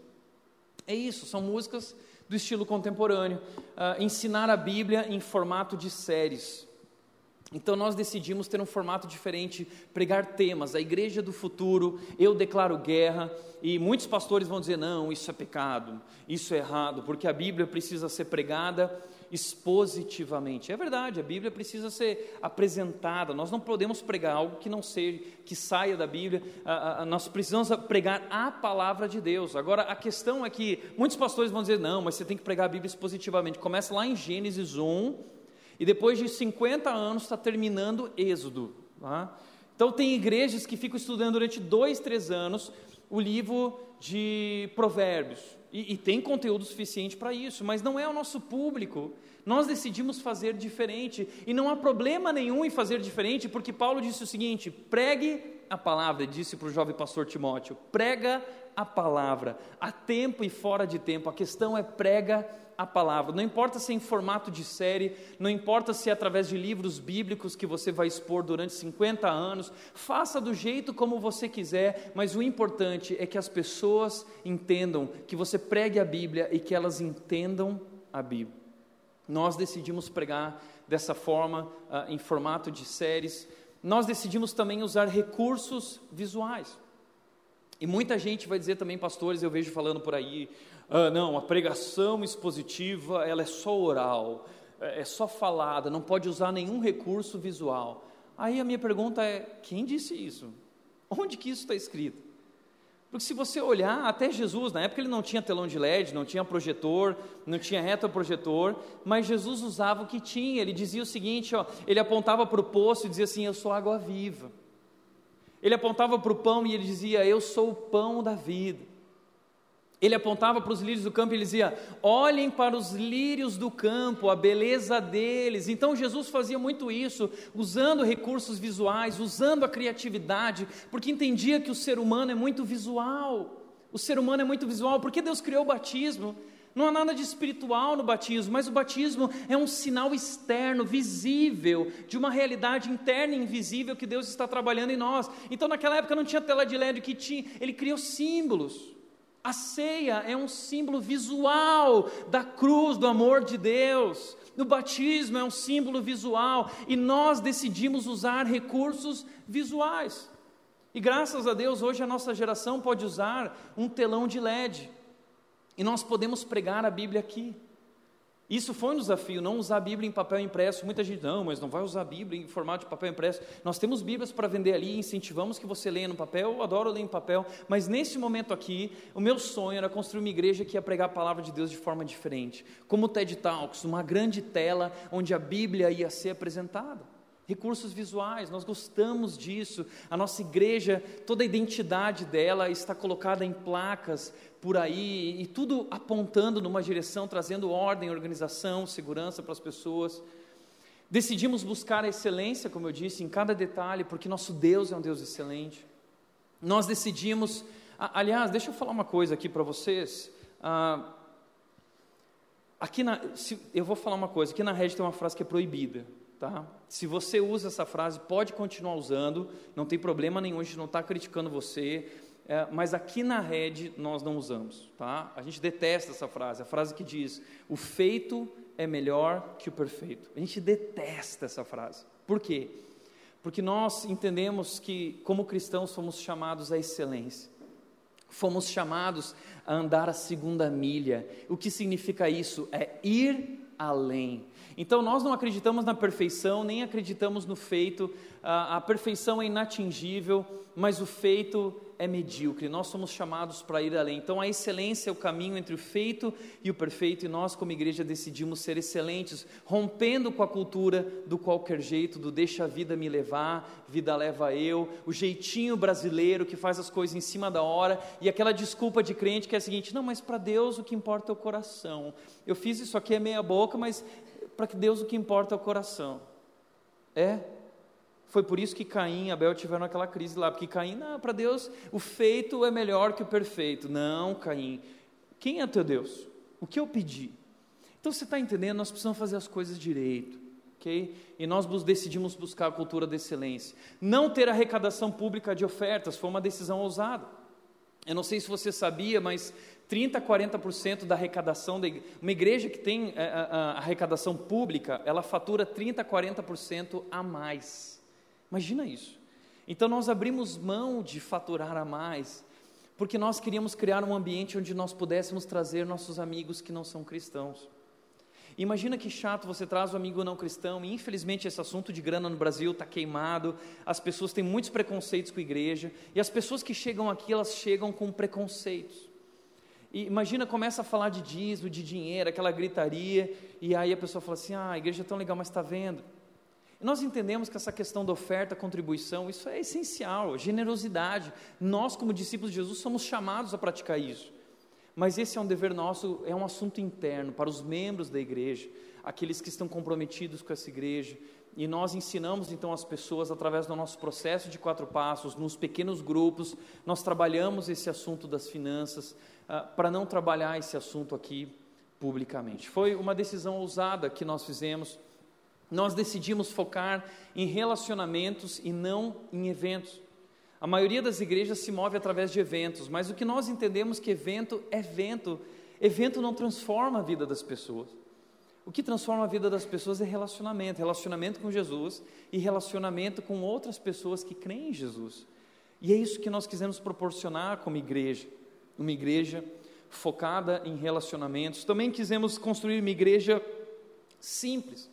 É isso, são músicas do estilo contemporâneo. Uh, ensinar a Bíblia em formato de séries. Então nós decidimos ter um formato diferente, pregar temas, a igreja do futuro, eu declaro guerra, e muitos pastores vão dizer: não, isso é pecado, isso é errado, porque a Bíblia precisa ser pregada expositivamente. É verdade, a Bíblia precisa ser apresentada. Nós não podemos pregar algo que não seja, que saia da Bíblia. nós precisamos pregar a palavra de Deus. Agora, a questão é que muitos pastores vão dizer: não, mas você tem que pregar a Bíblia expositivamente. Começa lá em Gênesis 1 e depois de 50 anos está terminando Êxodo. Tá? Então tem igrejas que ficam estudando durante dois, três anos o livro de Provérbios. E, e tem conteúdo suficiente para isso, mas não é o nosso público. Nós decidimos fazer diferente. E não há problema nenhum em fazer diferente, porque Paulo disse o seguinte: pregue a palavra, disse para o jovem pastor Timóteo, prega a palavra, a tempo e fora de tempo. A questão é prega a palavra. Não importa se é em formato de série, não importa se é através de livros bíblicos que você vai expor durante 50 anos, faça do jeito como você quiser, mas o importante é que as pessoas entendam, que você pregue a Bíblia e que elas entendam a Bíblia. Nós decidimos pregar dessa forma, uh, em formato de séries. Nós decidimos também usar recursos visuais. E muita gente vai dizer também, pastores, eu vejo falando por aí, ah, não, a pregação expositiva ela é só oral, é, é só falada, não pode usar nenhum recurso visual. Aí a minha pergunta é: quem disse isso? Onde que isso está escrito? Porque se você olhar, até Jesus, na época ele não tinha telão de LED, não tinha projetor, não tinha retroprojetor, mas Jesus usava o que tinha. Ele dizia o seguinte: ó, ele apontava para o poço e dizia assim: Eu sou água viva. Ele apontava para o pão e ele dizia: Eu sou o pão da vida. Ele apontava para os lírios do campo e dizia: Olhem para os lírios do campo, a beleza deles. Então Jesus fazia muito isso, usando recursos visuais, usando a criatividade, porque entendia que o ser humano é muito visual. O ser humano é muito visual, porque Deus criou o batismo. Não há nada de espiritual no batismo, mas o batismo é um sinal externo, visível, de uma realidade interna e invisível que Deus está trabalhando em nós. Então, naquela época não tinha tela de LED, que tinha, ele criou símbolos. A ceia é um símbolo visual da cruz, do amor de Deus. O batismo é um símbolo visual e nós decidimos usar recursos visuais. E graças a Deus, hoje a nossa geração pode usar um telão de LED. E nós podemos pregar a Bíblia aqui. Isso foi um desafio, não usar a Bíblia em papel impresso. Muita gente, não, mas não vai usar a Bíblia em formato de papel impresso. Nós temos Bíblias para vender ali, incentivamos que você leia no papel. Eu adoro ler em papel, mas nesse momento aqui, o meu sonho era construir uma igreja que ia pregar a palavra de Deus de forma diferente. Como o TED Talks, uma grande tela onde a Bíblia ia ser apresentada. Recursos visuais, nós gostamos disso. A nossa igreja, toda a identidade dela está colocada em placas por aí e tudo apontando numa direção, trazendo ordem, organização, segurança para as pessoas. Decidimos buscar a excelência, como eu disse, em cada detalhe, porque nosso Deus é um Deus excelente. Nós decidimos, aliás, deixa eu falar uma coisa aqui para vocês. Ah, aqui na, se, eu vou falar uma coisa. Aqui na rede tem uma frase que é proibida. Tá? Se você usa essa frase, pode continuar usando, não tem problema nenhum, a gente não está criticando você, é, mas aqui na rede nós não usamos. Tá? A gente detesta essa frase, a frase que diz: o feito é melhor que o perfeito. A gente detesta essa frase. Por quê? Porque nós entendemos que, como cristãos, fomos chamados à excelência. Fomos chamados a andar a segunda milha. O que significa isso? É ir além. Então nós não acreditamos na perfeição, nem acreditamos no feito, a, a perfeição é inatingível, mas o feito é medíocre. Nós somos chamados para ir além. Então, a excelência é o caminho entre o feito e o perfeito, e nós, como igreja, decidimos ser excelentes, rompendo com a cultura do qualquer jeito, do deixa a vida me levar, vida leva eu, o jeitinho brasileiro que faz as coisas em cima da hora, e aquela desculpa de crente que é a seguinte: não, mas para Deus o que importa é o coração. Eu fiz isso aqui é meia-boca, mas para Deus o que importa é o coração. É, foi por isso que Caim e Abel tiveram aquela crise lá, porque Caim, para Deus, o feito é melhor que o perfeito. Não, Caim, quem é teu Deus? O que eu pedi? Então você está entendendo? Nós precisamos fazer as coisas direito, ok? E nós decidimos buscar a cultura da excelência. Não ter arrecadação pública de ofertas foi uma decisão ousada. Eu não sei se você sabia, mas 30 a 40% da arrecadação, de, uma igreja que tem a, a, a arrecadação pública, ela fatura 30 a 40% a mais. Imagina isso. Então nós abrimos mão de faturar a mais, porque nós queríamos criar um ambiente onde nós pudéssemos trazer nossos amigos que não são cristãos. Imagina que chato você traz um amigo não cristão, e infelizmente esse assunto de grana no Brasil está queimado, as pessoas têm muitos preconceitos com a igreja, e as pessoas que chegam aqui, elas chegam com preconceitos. E imagina, começa a falar de dízimo, de dinheiro, aquela gritaria, e aí a pessoa fala assim: ah, a igreja é tão legal, mas está vendo? Nós entendemos que essa questão da oferta, contribuição, isso é essencial, generosidade. Nós, como discípulos de Jesus, somos chamados a praticar isso. Mas esse é um dever nosso, é um assunto interno para os membros da igreja, aqueles que estão comprometidos com essa igreja. E nós ensinamos então as pessoas através do nosso processo de quatro passos, nos pequenos grupos, nós trabalhamos esse assunto das finanças, ah, para não trabalhar esse assunto aqui publicamente. Foi uma decisão ousada que nós fizemos nós decidimos focar em relacionamentos e não em eventos. A maioria das igrejas se move através de eventos, mas o que nós entendemos que evento é evento. Evento não transforma a vida das pessoas. O que transforma a vida das pessoas é relacionamento, relacionamento com Jesus e relacionamento com outras pessoas que creem em Jesus. E é isso que nós quisemos proporcionar como igreja, uma igreja focada em relacionamentos. Também quisemos construir uma igreja simples.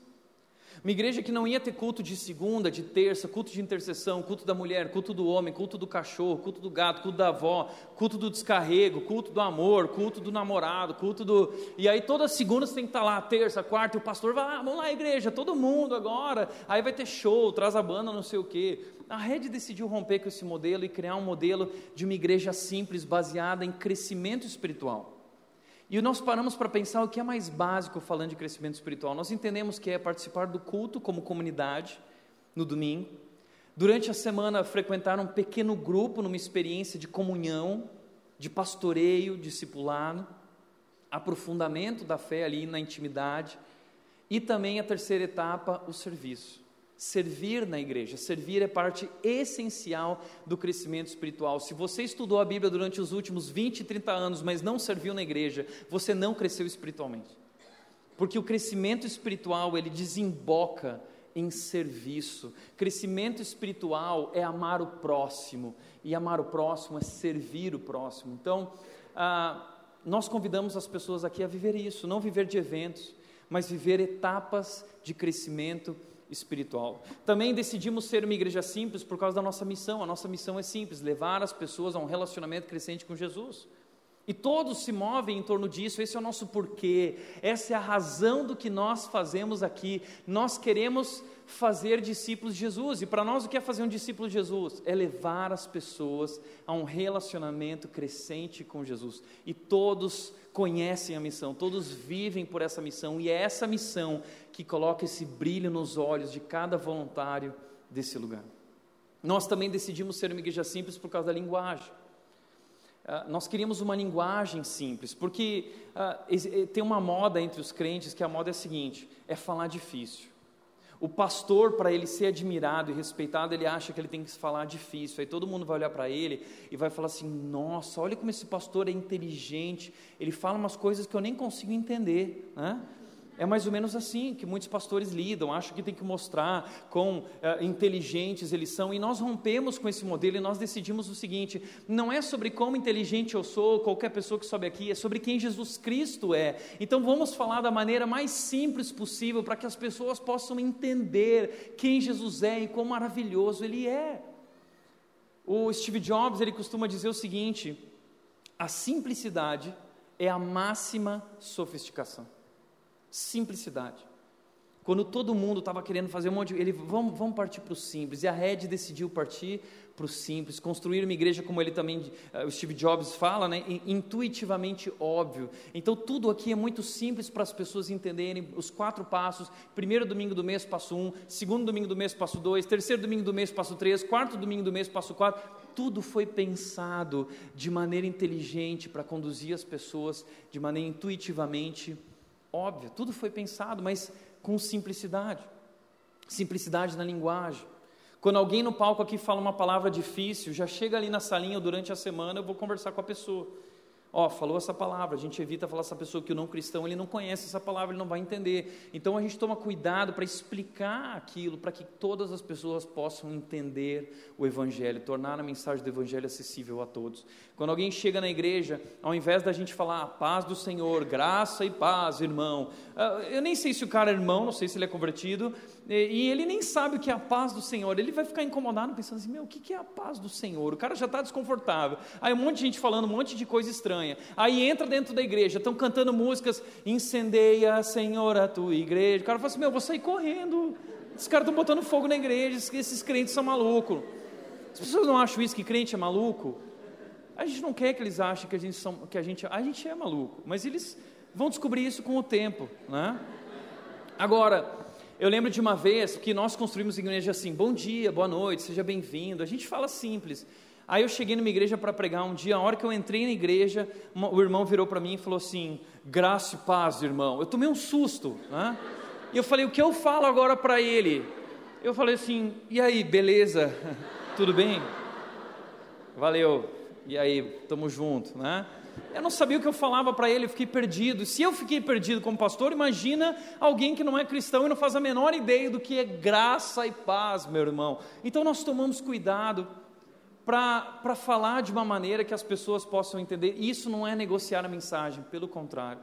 Uma igreja que não ia ter culto de segunda, de terça, culto de intercessão, culto da mulher, culto do homem, culto do cachorro, culto do gato, culto da avó, culto do descarrego, culto do amor, culto do namorado, culto do. E aí toda segunda você tem que estar lá, terça, quarta, e o pastor vai, ah, vamos lá, igreja, todo mundo agora. Aí vai ter show, traz a banda, não sei o quê. A rede decidiu romper com esse modelo e criar um modelo de uma igreja simples, baseada em crescimento espiritual. E nós paramos para pensar o que é mais básico falando de crescimento espiritual. Nós entendemos que é participar do culto como comunidade no domingo. Durante a semana, frequentar um pequeno grupo numa experiência de comunhão, de pastoreio, discipulado, aprofundamento da fé ali na intimidade. E também a terceira etapa, o serviço servir na igreja. Servir é parte essencial do crescimento espiritual. Se você estudou a Bíblia durante os últimos 20, 30 anos, mas não serviu na igreja, você não cresceu espiritualmente. Porque o crescimento espiritual, ele desemboca em serviço. Crescimento espiritual é amar o próximo, e amar o próximo é servir o próximo. Então, ah, nós convidamos as pessoas aqui a viver isso, não viver de eventos, mas viver etapas de crescimento espiritual espiritual. Também decidimos ser uma igreja simples por causa da nossa missão. A nossa missão é simples: levar as pessoas a um relacionamento crescente com Jesus. E todos se movem em torno disso, esse é o nosso porquê, essa é a razão do que nós fazemos aqui. Nós queremos fazer discípulos de Jesus, e para nós o que é fazer um discípulo de Jesus? É levar as pessoas a um relacionamento crescente com Jesus. E todos conhecem a missão, todos vivem por essa missão, e é essa missão que coloca esse brilho nos olhos de cada voluntário desse lugar. Nós também decidimos ser uma igreja simples por causa da linguagem. Uh, nós queríamos uma linguagem simples, porque uh, tem uma moda entre os crentes que a moda é a seguinte: é falar difícil. O pastor, para ele ser admirado e respeitado, ele acha que ele tem que falar difícil. Aí todo mundo vai olhar para ele e vai falar assim: Nossa, olha como esse pastor é inteligente. Ele fala umas coisas que eu nem consigo entender. Né? É mais ou menos assim que muitos pastores lidam, acham que tem que mostrar quão é, inteligentes eles são, e nós rompemos com esse modelo e nós decidimos o seguinte: não é sobre como inteligente eu sou, qualquer pessoa que sobe aqui, é sobre quem Jesus Cristo é. Então vamos falar da maneira mais simples possível para que as pessoas possam entender quem Jesus é e quão maravilhoso Ele é. O Steve Jobs ele costuma dizer o seguinte: a simplicidade é a máxima sofisticação simplicidade. Quando todo mundo estava querendo fazer um monte de. Ele, vamos, vamos partir para o simples. E a Red decidiu partir para o simples, construir uma igreja, como ele também, uh, o Steve Jobs fala, né, intuitivamente óbvio. Então, tudo aqui é muito simples para as pessoas entenderem os quatro passos: primeiro domingo do mês, passo um, segundo domingo do mês, passo dois, terceiro domingo do mês, passo três, quarto domingo do mês, passo quatro. Tudo foi pensado de maneira inteligente para conduzir as pessoas de maneira intuitivamente óbvia, tudo foi pensado, mas com simplicidade. Simplicidade na linguagem. Quando alguém no palco aqui fala uma palavra difícil, já chega ali na salinha durante a semana, eu vou conversar com a pessoa. Ó, falou essa palavra, a gente evita falar essa pessoa que o não cristão, ele não conhece essa palavra, ele não vai entender. Então a gente toma cuidado para explicar aquilo, para que todas as pessoas possam entender o evangelho, tornar a mensagem do evangelho acessível a todos. Quando alguém chega na igreja, ao invés da gente falar a paz do Senhor, graça e paz, irmão. Ah, eu nem sei se o cara é irmão, não sei se ele é convertido, e ele nem sabe o que é a paz do Senhor. Ele vai ficar incomodado pensando assim: meu, o que é a paz do Senhor? O cara já está desconfortável. Aí um monte de gente falando um monte de coisa estranha. Aí entra dentro da igreja, estão cantando músicas, incendeia, Senhor, a tua igreja. O cara fala assim: meu, vou sair correndo. Esses caras estão botando fogo na igreja, esses crentes são malucos. As pessoas não acham isso que crente é maluco? A gente não quer que eles achem que a gente, são, que a gente, a gente é maluco, mas eles vão descobrir isso com o tempo, né? Agora, eu lembro de uma vez que nós construímos igreja assim: bom dia, boa noite, seja bem-vindo. A gente fala simples. Aí eu cheguei numa igreja para pregar um dia, a hora que eu entrei na igreja, o irmão virou para mim e falou assim: graça e paz, irmão. Eu tomei um susto, né? E eu falei: o que eu falo agora para ele? Eu falei assim: e aí, beleza? Tudo bem? Valeu. E aí, tamo junto, né? Eu não sabia o que eu falava para ele, eu fiquei perdido. Se eu fiquei perdido como pastor, imagina alguém que não é cristão e não faz a menor ideia do que é graça e paz, meu irmão. Então nós tomamos cuidado para falar de uma maneira que as pessoas possam entender. Isso não é negociar a mensagem, pelo contrário.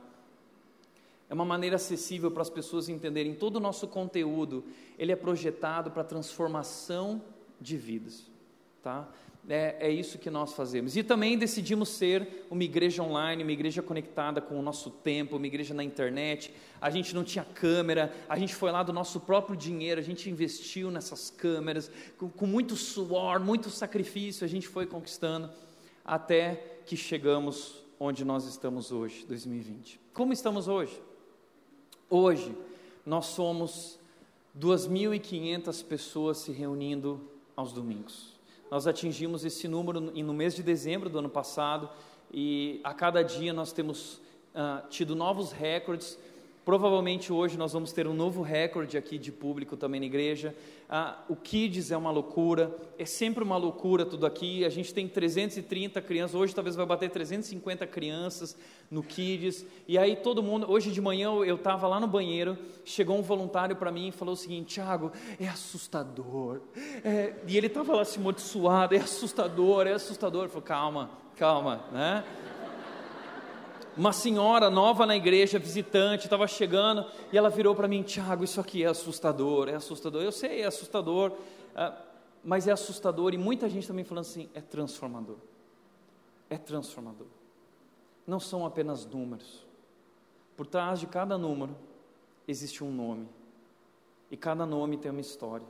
É uma maneira acessível para as pessoas entenderem. Todo o nosso conteúdo, ele é projetado para transformação de vidas, tá? É, é isso que nós fazemos. E também decidimos ser uma igreja online, uma igreja conectada com o nosso tempo, uma igreja na internet. A gente não tinha câmera, a gente foi lá do nosso próprio dinheiro, a gente investiu nessas câmeras, com, com muito suor, muito sacrifício, a gente foi conquistando até que chegamos onde nós estamos hoje, 2020. Como estamos hoje? Hoje, nós somos 2.500 pessoas se reunindo aos domingos nós atingimos esse número no mês de dezembro do ano passado e a cada dia nós temos uh, tido novos recordes. Provavelmente hoje nós vamos ter um novo recorde aqui de público também na igreja. Ah, o Kids é uma loucura, é sempre uma loucura tudo aqui. A gente tem 330 crianças, hoje talvez vai bater 350 crianças no Kids. E aí todo mundo, hoje de manhã eu estava lá no banheiro, chegou um voluntário para mim e falou o seguinte: Tiago, é assustador. É, e ele estava lá assim, muito suado, é assustador, é assustador. Eu falei, calma, calma, né? Uma senhora nova na igreja, visitante, estava chegando e ela virou para mim: Tiago, isso aqui é assustador, é assustador. Eu sei, é assustador, ah, mas é assustador e muita gente também falando assim: é transformador. É transformador. Não são apenas números. Por trás de cada número existe um nome, e cada nome tem uma história,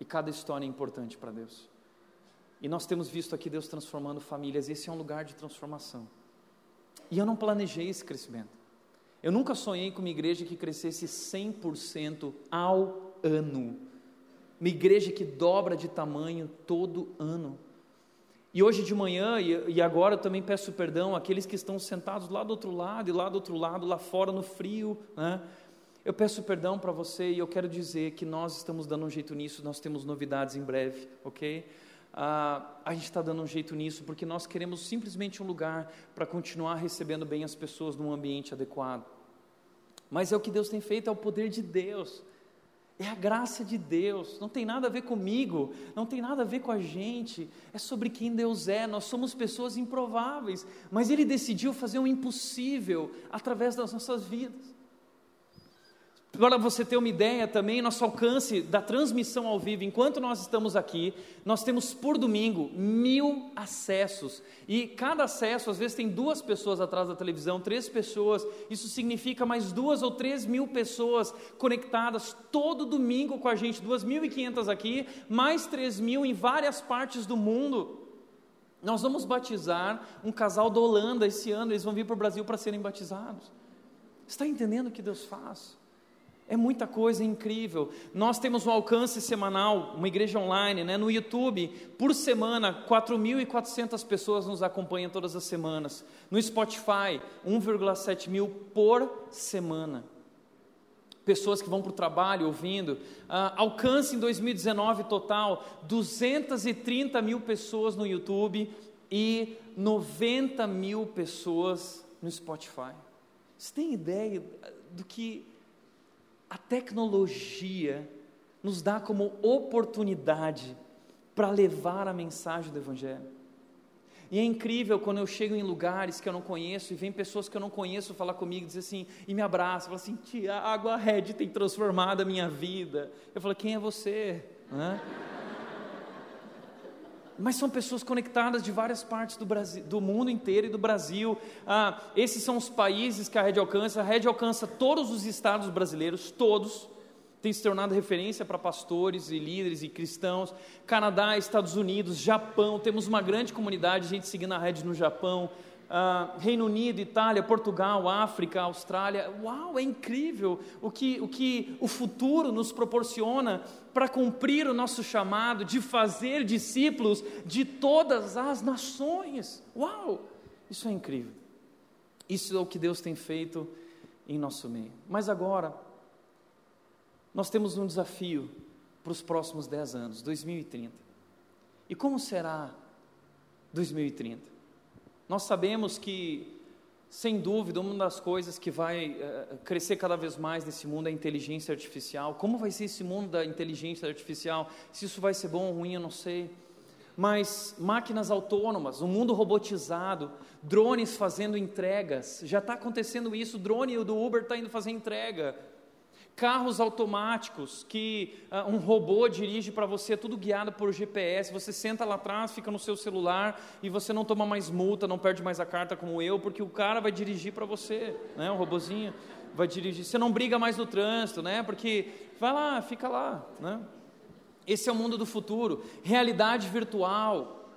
e cada história é importante para Deus. E nós temos visto aqui Deus transformando famílias, esse é um lugar de transformação. E eu não planejei esse crescimento. Eu nunca sonhei com uma igreja que crescesse 100% ao ano. Uma igreja que dobra de tamanho todo ano. E hoje de manhã, e agora eu também peço perdão àqueles que estão sentados lá do outro lado e lá do outro lado, lá fora no frio, né? Eu peço perdão para você e eu quero dizer que nós estamos dando um jeito nisso, nós temos novidades em breve, ok? Ah, a gente está dando um jeito nisso, porque nós queremos simplesmente um lugar para continuar recebendo bem as pessoas num ambiente adequado. Mas é o que Deus tem feito, é o poder de Deus. É a graça de Deus, não tem nada a ver comigo, não tem nada a ver com a gente, é sobre quem Deus é. Nós somos pessoas improváveis, mas Ele decidiu fazer o impossível através das nossas vidas. Para você ter uma ideia também, nosso alcance da transmissão ao vivo, enquanto nós estamos aqui, nós temos por domingo mil acessos. E cada acesso, às vezes, tem duas pessoas atrás da televisão, três pessoas. Isso significa mais duas ou três mil pessoas conectadas todo domingo com a gente, duas mil e quinhentas aqui, mais três mil em várias partes do mundo. Nós vamos batizar um casal da Holanda esse ano, eles vão vir para o Brasil para serem batizados. Está entendendo o que Deus faz? É muita coisa incrível. Nós temos um alcance semanal, uma igreja online, né? no YouTube, por semana, 4.400 pessoas nos acompanham todas as semanas. No Spotify, 1,7 mil por semana. Pessoas que vão para o trabalho ouvindo. Uh, alcance em 2019 total, 230 mil pessoas no YouTube e 90 mil pessoas no Spotify. Você tem ideia do que a tecnologia nos dá como oportunidade para levar a mensagem do Evangelho. E é incrível quando eu chego em lugares que eu não conheço e vem pessoas que eu não conheço falar comigo dizer assim, e me abraçam, falam assim, Tiago, a Red tem transformado a minha vida. Eu falo, quem é você? Mas são pessoas conectadas de várias partes do, Brasil, do mundo inteiro e do Brasil. Ah, esses são os países que a rede alcança. A rede alcança todos os estados brasileiros, todos. Tem se tornado referência para pastores e líderes e cristãos. Canadá, Estados Unidos, Japão. Temos uma grande comunidade, gente seguindo a rede no Japão. Uh, Reino Unido, Itália, Portugal, África, Austrália. Uau, é incrível o que o, que o futuro nos proporciona para cumprir o nosso chamado de fazer discípulos de todas as nações. Uau, isso é incrível. Isso é o que Deus tem feito em nosso meio. Mas agora, nós temos um desafio para os próximos 10 anos, 2030. E como será 2030? Nós sabemos que, sem dúvida, uma das coisas que vai uh, crescer cada vez mais nesse mundo é a inteligência artificial. Como vai ser esse mundo da inteligência artificial? Se isso vai ser bom ou ruim, eu não sei. Mas máquinas autônomas, um mundo robotizado, drones fazendo entregas, já está acontecendo isso. O drone do Uber está indo fazer entrega carros automáticos que uh, um robô dirige para você, tudo guiado por GPS. Você senta lá atrás, fica no seu celular e você não toma mais multa, não perde mais a carta como eu, porque o cara vai dirigir para você, né? O robozinho vai dirigir. Você não briga mais no trânsito, né? Porque vai lá, fica lá, né? Esse é o mundo do futuro, realidade virtual.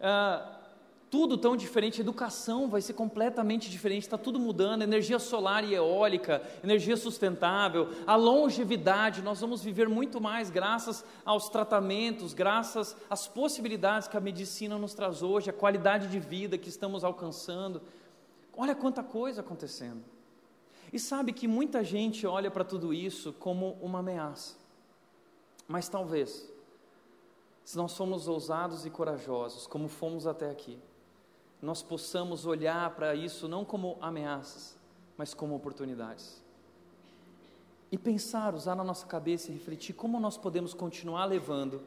Uh, tudo tão diferente, a educação vai ser completamente diferente, está tudo mudando, energia solar e eólica, energia sustentável, a longevidade, nós vamos viver muito mais graças aos tratamentos, graças às possibilidades que a medicina nos traz hoje, a qualidade de vida que estamos alcançando. Olha quanta coisa acontecendo. E sabe que muita gente olha para tudo isso como uma ameaça. Mas talvez, se nós somos ousados e corajosos, como fomos até aqui, nós possamos olhar para isso não como ameaças, mas como oportunidades. E pensar, usar na nossa cabeça e refletir como nós podemos continuar levando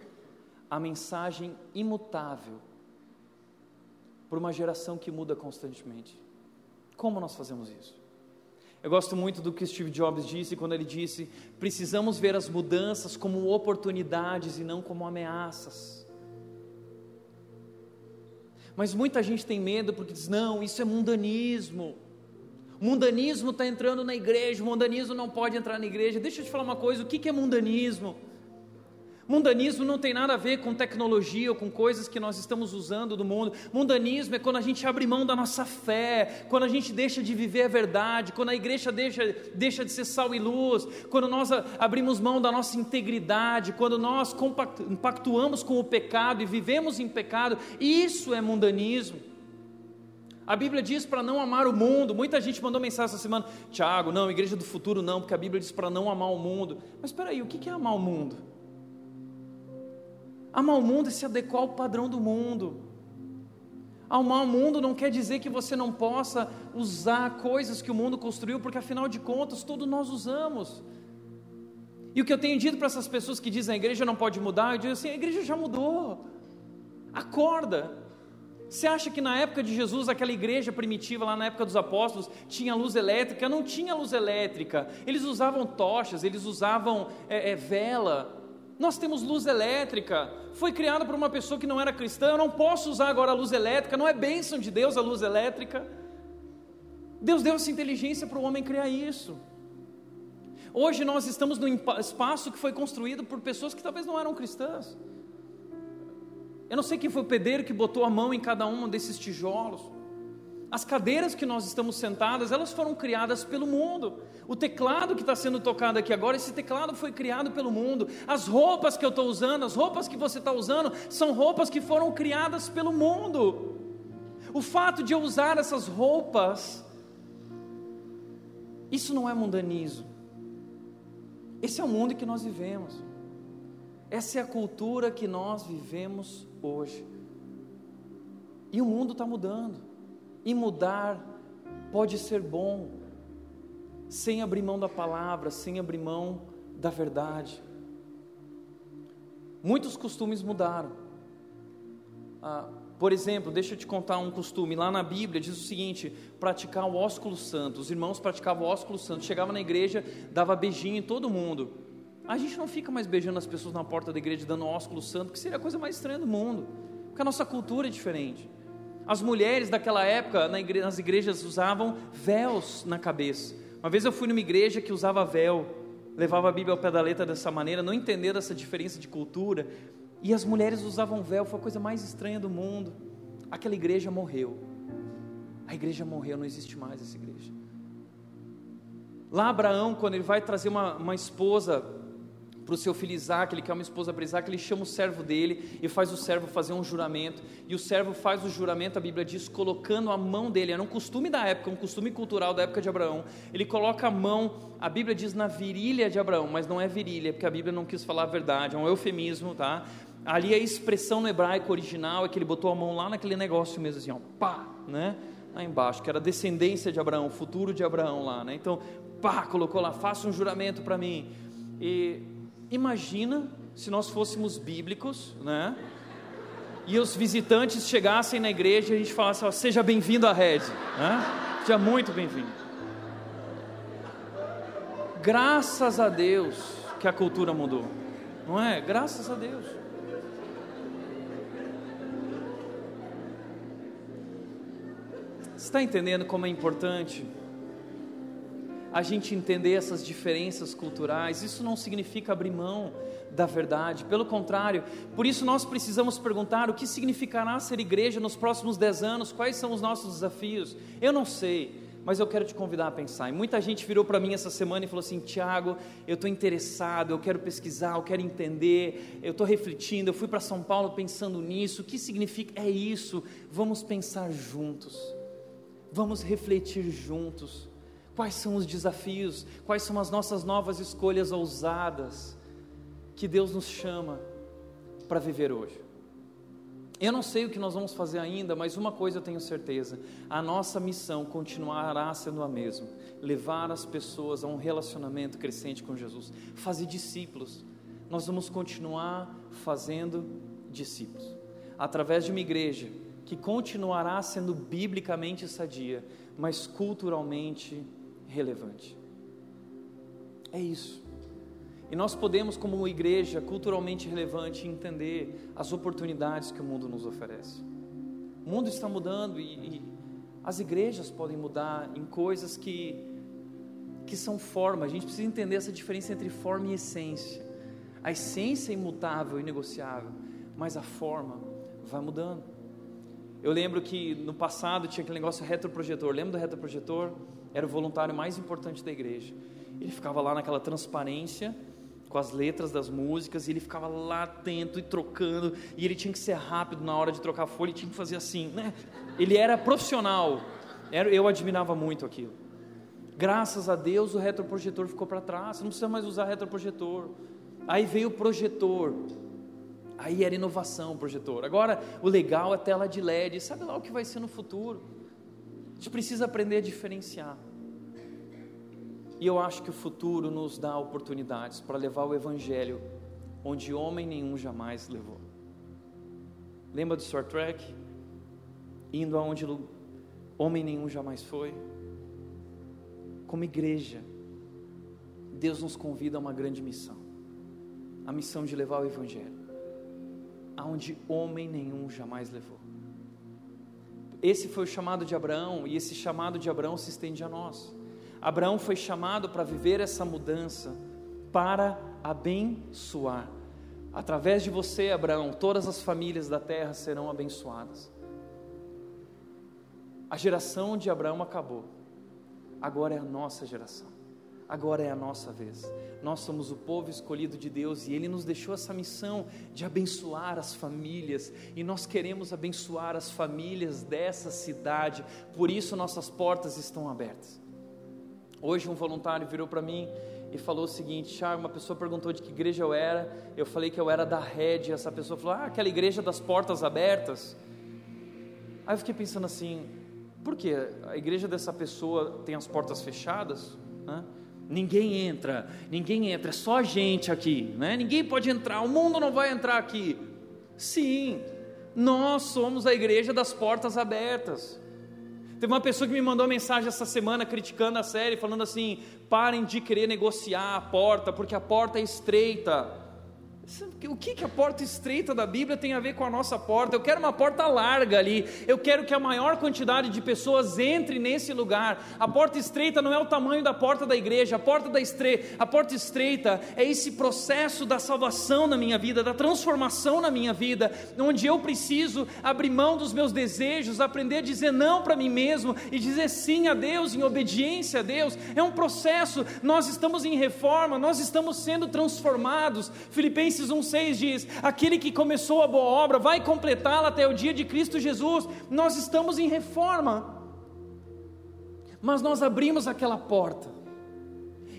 a mensagem imutável para uma geração que muda constantemente. Como nós fazemos isso? Eu gosto muito do que Steve Jobs disse quando ele disse: precisamos ver as mudanças como oportunidades e não como ameaças. Mas muita gente tem medo porque diz: não, isso é mundanismo. O mundanismo está entrando na igreja, o mundanismo não pode entrar na igreja. Deixa eu te falar uma coisa: o que é mundanismo? Mundanismo não tem nada a ver com tecnologia ou com coisas que nós estamos usando do mundo. Mundanismo é quando a gente abre mão da nossa fé, quando a gente deixa de viver a verdade, quando a igreja deixa, deixa de ser sal e luz, quando nós abrimos mão da nossa integridade, quando nós compactuamos com o pecado e vivemos em pecado. Isso é mundanismo. A Bíblia diz para não amar o mundo. Muita gente mandou mensagem essa semana: Tiago, não, igreja do futuro não, porque a Bíblia diz para não amar o mundo. Mas espera aí, o que é amar o mundo? Amar o mundo é se adequar ao padrão do mundo. Amar o mundo não quer dizer que você não possa usar coisas que o mundo construiu, porque afinal de contas, todos nós usamos. E o que eu tenho dito para essas pessoas que dizem a igreja não pode mudar, eu digo assim: a igreja já mudou. Acorda. Você acha que na época de Jesus, aquela igreja primitiva, lá na época dos apóstolos, tinha luz elétrica? Não tinha luz elétrica. Eles usavam tochas, eles usavam é, é, vela. Nós temos luz elétrica. Foi criada por uma pessoa que não era cristã. Eu não posso usar agora a luz elétrica. Não é bênção de Deus a luz elétrica. Deus deu essa inteligência para o homem criar isso. Hoje nós estamos num espaço que foi construído por pessoas que talvez não eram cristãs. Eu não sei quem foi o pedreiro que botou a mão em cada um desses tijolos. As cadeiras que nós estamos sentadas, elas foram criadas pelo mundo. O teclado que está sendo tocado aqui agora, esse teclado foi criado pelo mundo. As roupas que eu estou usando, as roupas que você está usando, são roupas que foram criadas pelo mundo. O fato de eu usar essas roupas, isso não é mundanismo. Esse é o mundo que nós vivemos. Essa é a cultura que nós vivemos hoje. E o mundo está mudando. E mudar pode ser bom, sem abrir mão da palavra, sem abrir mão da verdade. Muitos costumes mudaram. Ah, por exemplo, deixa eu te contar um costume. Lá na Bíblia diz o seguinte: praticar o ósculo santo. Os irmãos praticavam o ósculo santo. Chegava na igreja, dava beijinho em todo mundo. A gente não fica mais beijando as pessoas na porta da igreja dando ósculo santo, que seria a coisa mais estranha do mundo, porque a nossa cultura é diferente. As mulheres daquela época nas igrejas usavam véus na cabeça. Uma vez eu fui numa igreja que usava véu, levava a Bíblia ao pé da letra dessa maneira, não entendendo essa diferença de cultura, e as mulheres usavam véu, foi a coisa mais estranha do mundo. Aquela igreja morreu. A igreja morreu, não existe mais essa igreja. Lá Abraão, quando ele vai trazer uma, uma esposa para o seu filho Isaac, ele quer uma esposa para Isaac, ele chama o servo dele e faz o servo fazer um juramento. E o servo faz o juramento, a Bíblia diz, colocando a mão dele, era um costume da época, um costume cultural da época de Abraão. Ele coloca a mão, a Bíblia diz na virilha de Abraão, mas não é virilha, porque a Bíblia não quis falar a verdade, é um eufemismo, tá? Ali a expressão no hebraico original é que ele botou a mão lá naquele negócio mesmo, assim, ó, pá, né? Lá embaixo, que era descendência de Abraão, futuro de Abraão lá, né? Então, pá, colocou lá, faça um juramento para mim. E Imagina se nós fôssemos bíblicos, né? E os visitantes chegassem na igreja e a gente falasse: ó, seja bem-vindo à rede, né? Seja muito bem-vindo. Graças a Deus que a cultura mudou, não é? Graças a Deus. Você está entendendo como é importante? A gente entender essas diferenças culturais, isso não significa abrir mão da verdade, pelo contrário, por isso nós precisamos perguntar o que significará ser igreja nos próximos dez anos, quais são os nossos desafios. Eu não sei, mas eu quero te convidar a pensar. E muita gente virou para mim essa semana e falou assim: Tiago, eu estou interessado, eu quero pesquisar, eu quero entender, eu estou refletindo. Eu fui para São Paulo pensando nisso. O que significa? É isso. Vamos pensar juntos, vamos refletir juntos. Quais são os desafios? Quais são as nossas novas escolhas ousadas que Deus nos chama para viver hoje? Eu não sei o que nós vamos fazer ainda, mas uma coisa eu tenho certeza: a nossa missão continuará sendo a mesma: levar as pessoas a um relacionamento crescente com Jesus, fazer discípulos. Nós vamos continuar fazendo discípulos através de uma igreja que continuará sendo biblicamente sadia, mas culturalmente relevante. É isso. E nós podemos, como uma igreja culturalmente relevante, entender as oportunidades que o mundo nos oferece. O mundo está mudando e, e as igrejas podem mudar em coisas que, que são forma. A gente precisa entender essa diferença entre forma e essência. A essência é imutável e negociável, mas a forma vai mudando. Eu lembro que no passado tinha aquele negócio retroprojetor. Lembra do retroprojetor? Era o voluntário mais importante da igreja. Ele ficava lá naquela transparência com as letras das músicas, e ele ficava lá atento e trocando, e ele tinha que ser rápido na hora de trocar folha, e tinha que fazer assim, né? Ele era profissional. Eu admirava muito aquilo. Graças a Deus o retroprojetor ficou para trás, não precisa mais usar retroprojetor. Aí veio o projetor. Aí era inovação, projetor. Agora, o legal é tela de LED. Sabe lá o que vai ser no futuro? A gente precisa aprender a diferenciar. E eu acho que o futuro nos dá oportunidades para levar o Evangelho onde homem nenhum jamais levou. Lembra do Star Trek? Indo aonde homem nenhum jamais foi. Como igreja, Deus nos convida a uma grande missão a missão de levar o Evangelho aonde homem nenhum jamais levou. Esse foi o chamado de Abraão e esse chamado de Abraão se estende a nós. Abraão foi chamado para viver essa mudança, para abençoar. Através de você, Abraão, todas as famílias da terra serão abençoadas. A geração de Abraão acabou, agora é a nossa geração, agora é a nossa vez. Nós somos o povo escolhido de Deus e Ele nos deixou essa missão de abençoar as famílias, e nós queremos abençoar as famílias dessa cidade, por isso nossas portas estão abertas. Hoje, um voluntário virou para mim e falou o seguinte: ah, uma pessoa perguntou de que igreja eu era, eu falei que eu era da Rede, essa pessoa falou, ah, aquela igreja das portas abertas. Aí eu fiquei pensando assim, por que a igreja dessa pessoa tem as portas fechadas? Né? Ninguém entra, ninguém entra, é só a gente aqui, né? ninguém pode entrar, o mundo não vai entrar aqui. Sim, nós somos a igreja das portas abertas. Teve uma pessoa que me mandou uma mensagem essa semana criticando a série, falando assim: parem de querer negociar a porta, porque a porta é estreita. O que, que a porta estreita da Bíblia tem a ver com a nossa porta? Eu quero uma porta larga ali. Eu quero que a maior quantidade de pessoas entre nesse lugar. A porta estreita não é o tamanho da porta da igreja. A porta da estre... a porta estreita é esse processo da salvação na minha vida, da transformação na minha vida, onde eu preciso abrir mão dos meus desejos, aprender a dizer não para mim mesmo e dizer sim a Deus em obediência a Deus. É um processo. Nós estamos em reforma, nós estamos sendo transformados. Filipenses Filipenses 1,6 diz: Aquele que começou a boa obra vai completá-la até o dia de Cristo Jesus. Nós estamos em reforma, mas nós abrimos aquela porta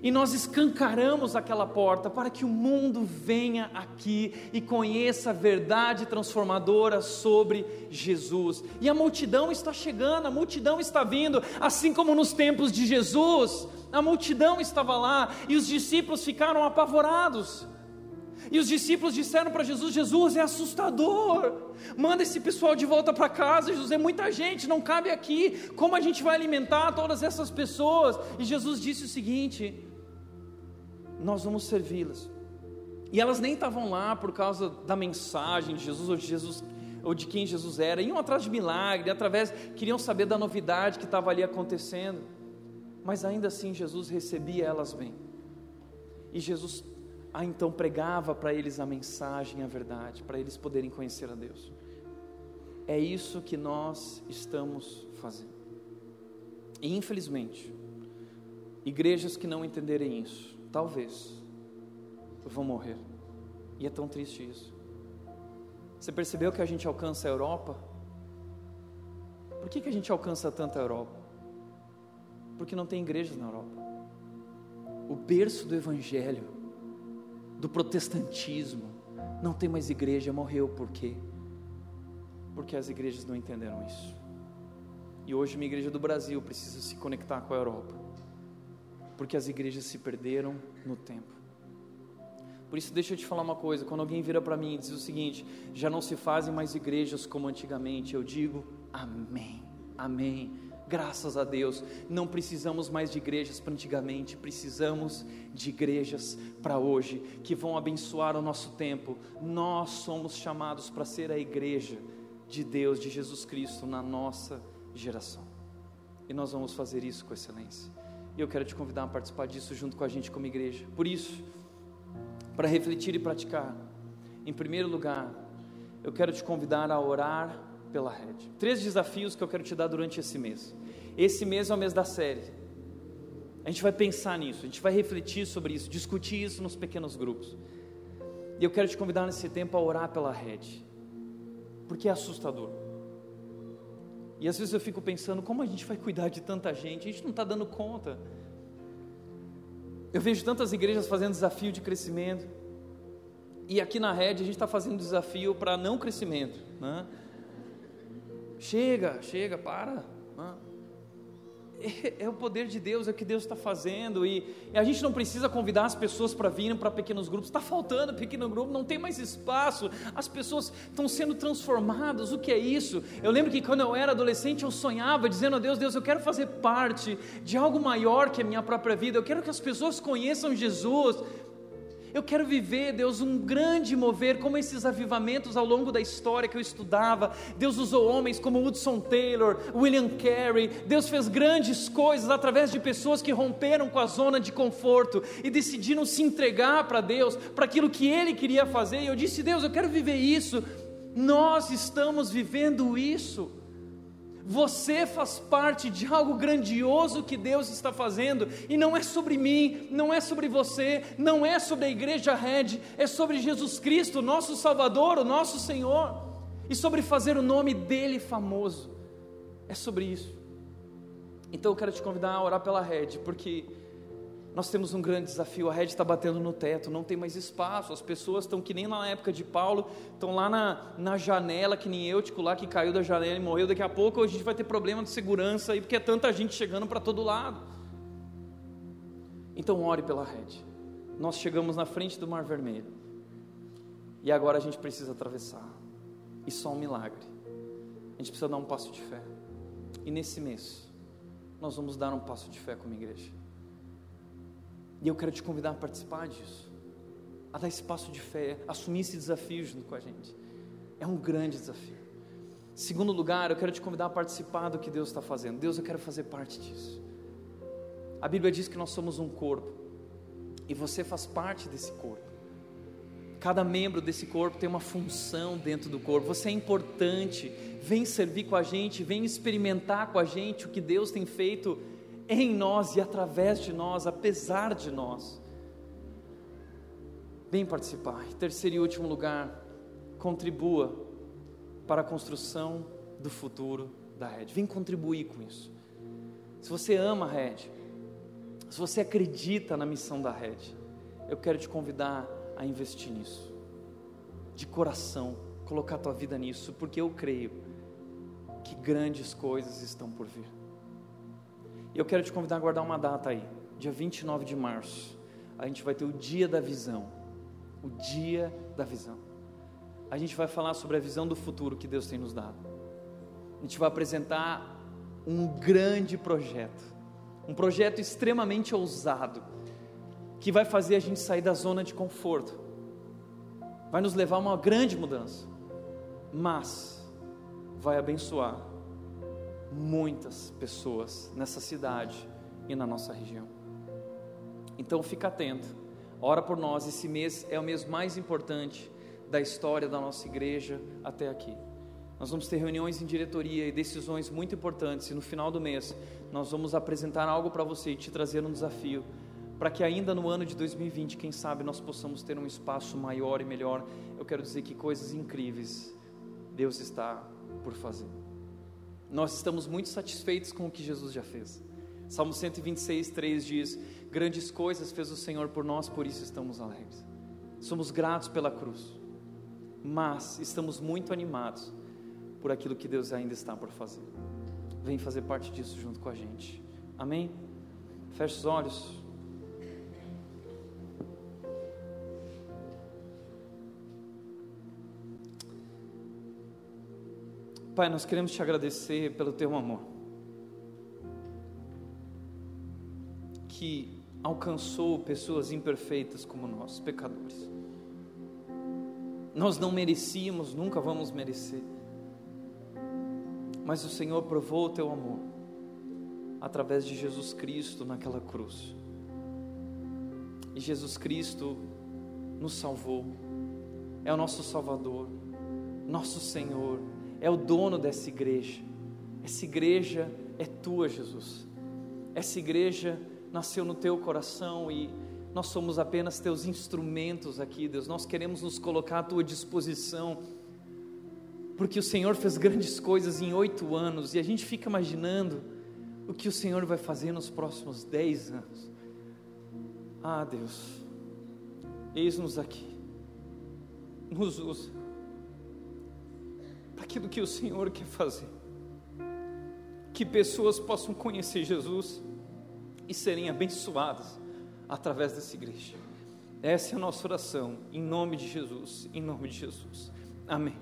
e nós escancaramos aquela porta para que o mundo venha aqui e conheça a verdade transformadora sobre Jesus. E a multidão está chegando, a multidão está vindo, assim como nos tempos de Jesus, a multidão estava lá e os discípulos ficaram apavorados. E os discípulos disseram para Jesus: Jesus é assustador, manda esse pessoal de volta para casa. Jesus é muita gente, não cabe aqui. Como a gente vai alimentar todas essas pessoas? E Jesus disse o seguinte: Nós vamos servi-las. E elas nem estavam lá por causa da mensagem de Jesus ou de Jesus ou de quem Jesus era, iam atrás de milagre, através queriam saber da novidade que estava ali acontecendo. Mas ainda assim Jesus recebia elas bem. E Jesus ah, então pregava para eles a mensagem, a verdade, para eles poderem conhecer a Deus. É isso que nós estamos fazendo. E infelizmente, igrejas que não entenderem isso, talvez vão morrer. E é tão triste isso. Você percebeu que a gente alcança a Europa? Por que, que a gente alcança tanto a Europa? Porque não tem igrejas na Europa. O berço do Evangelho do protestantismo. Não tem mais igreja, morreu por quê? Porque as igrejas não entenderam isso. E hoje uma igreja do Brasil precisa se conectar com a Europa. Porque as igrejas se perderam no tempo. Por isso, deixa eu te falar uma coisa: quando alguém vira para mim e diz o seguinte, já não se fazem mais igrejas como antigamente, eu digo amém, amém Graças a Deus, não precisamos mais de igrejas para antigamente, precisamos de igrejas para hoje, que vão abençoar o nosso tempo. Nós somos chamados para ser a igreja de Deus, de Jesus Cristo, na nossa geração. E nós vamos fazer isso com excelência. E eu quero te convidar a participar disso junto com a gente como igreja. Por isso, para refletir e praticar, em primeiro lugar, eu quero te convidar a orar pela rede. Três desafios que eu quero te dar durante esse mês. Esse mês é o mês da série. A gente vai pensar nisso, a gente vai refletir sobre isso, discutir isso nos pequenos grupos. E eu quero te convidar nesse tempo a orar pela rede, porque é assustador. E às vezes eu fico pensando, como a gente vai cuidar de tanta gente? A gente não está dando conta. Eu vejo tantas igrejas fazendo desafio de crescimento, E aqui na rede a gente está fazendo desafio para não crescimento. Né? Chega, chega, para. É, é, o poder de Deus, é o que Deus está fazendo, e, e, a gente não precisa convidar as pessoas para virem para pequenos grupos, está faltando pequeno grupo, não tem mais espaço, as pessoas estão sendo transformadas, o que é isso? Eu lembro que quando eu era adolescente eu sonhava dizendo a Deus, Deus, eu quero fazer parte de algo maior que a minha própria vida, eu quero que as pessoas conheçam Jesus, eu quero viver, Deus, um grande mover, como esses avivamentos ao longo da história que eu estudava. Deus usou homens como Hudson Taylor, William Carey. Deus fez grandes coisas através de pessoas que romperam com a zona de conforto e decidiram se entregar para Deus, para aquilo que Ele queria fazer. E eu disse, Deus, eu quero viver isso. Nós estamos vivendo isso. Você faz parte de algo grandioso que Deus está fazendo, e não é sobre mim, não é sobre você, não é sobre a igreja Red, é sobre Jesus Cristo, nosso Salvador, o nosso Senhor, e sobre fazer o nome dele famoso. É sobre isso. Então eu quero te convidar a orar pela Red, porque nós temos um grande desafio. A rede está batendo no teto, não tem mais espaço. As pessoas estão que nem na época de Paulo, estão lá na, na janela, que nem Eutico lá que caiu da janela e morreu. Daqui a pouco a gente vai ter problema de segurança aí, porque é tanta gente chegando para todo lado. Então ore pela rede. Nós chegamos na frente do Mar Vermelho e agora a gente precisa atravessar. E só um milagre. A gente precisa dar um passo de fé. E nesse mês, nós vamos dar um passo de fé como igreja. E eu quero te convidar a participar disso, a dar esse passo de fé, assumir esse desafio junto com a gente. É um grande desafio. Segundo lugar, eu quero te convidar a participar do que Deus está fazendo. Deus, eu quero fazer parte disso. A Bíblia diz que nós somos um corpo e você faz parte desse corpo. Cada membro desse corpo tem uma função dentro do corpo. Você é importante. Vem servir com a gente, vem experimentar com a gente o que Deus tem feito em nós e através de nós, apesar de nós. Vem participar. Terceiro e último lugar, contribua para a construção do futuro da Red. Vem contribuir com isso. Se você ama a Red, se você acredita na missão da Red, eu quero te convidar a investir nisso. De coração, colocar tua vida nisso, porque eu creio que grandes coisas estão por vir. E eu quero te convidar a guardar uma data aí, dia 29 de março. A gente vai ter o dia da visão. O dia da visão. A gente vai falar sobre a visão do futuro que Deus tem nos dado. A gente vai apresentar um grande projeto. Um projeto extremamente ousado. Que vai fazer a gente sair da zona de conforto. Vai nos levar a uma grande mudança. Mas vai abençoar muitas pessoas nessa cidade e na nossa região. Então fica atento, ora por nós. Esse mês é o mês mais importante da história da nossa igreja até aqui. Nós vamos ter reuniões em diretoria e decisões muito importantes, e no final do mês nós vamos apresentar algo para você e te trazer um desafio, para que ainda no ano de 2020, quem sabe, nós possamos ter um espaço maior e melhor. Eu quero dizer que coisas incríveis Deus está por fazer. Nós estamos muito satisfeitos com o que Jesus já fez. Salmo 126, 3 diz: Grandes coisas fez o Senhor por nós, por isso estamos alegres. Somos gratos pela cruz, mas estamos muito animados por aquilo que Deus ainda está por fazer. Vem fazer parte disso junto com a gente. Amém? Feche os olhos. Pai, nós queremos te agradecer pelo teu amor, que alcançou pessoas imperfeitas como nós, pecadores. Nós não merecíamos, nunca vamos merecer, mas o Senhor provou o teu amor através de Jesus Cristo naquela cruz. E Jesus Cristo nos salvou, é o nosso Salvador, nosso Senhor é o dono dessa igreja. Essa igreja é tua, Jesus. Essa igreja nasceu no teu coração e nós somos apenas teus instrumentos aqui, Deus. Nós queremos nos colocar à tua disposição, porque o Senhor fez grandes coisas em oito anos e a gente fica imaginando o que o Senhor vai fazer nos próximos dez anos. Ah, Deus, eis-nos aqui. nos usa para aquilo que o Senhor quer fazer. Que pessoas possam conhecer Jesus e serem abençoadas através dessa igreja. Essa é a nossa oração, em nome de Jesus, em nome de Jesus. Amém.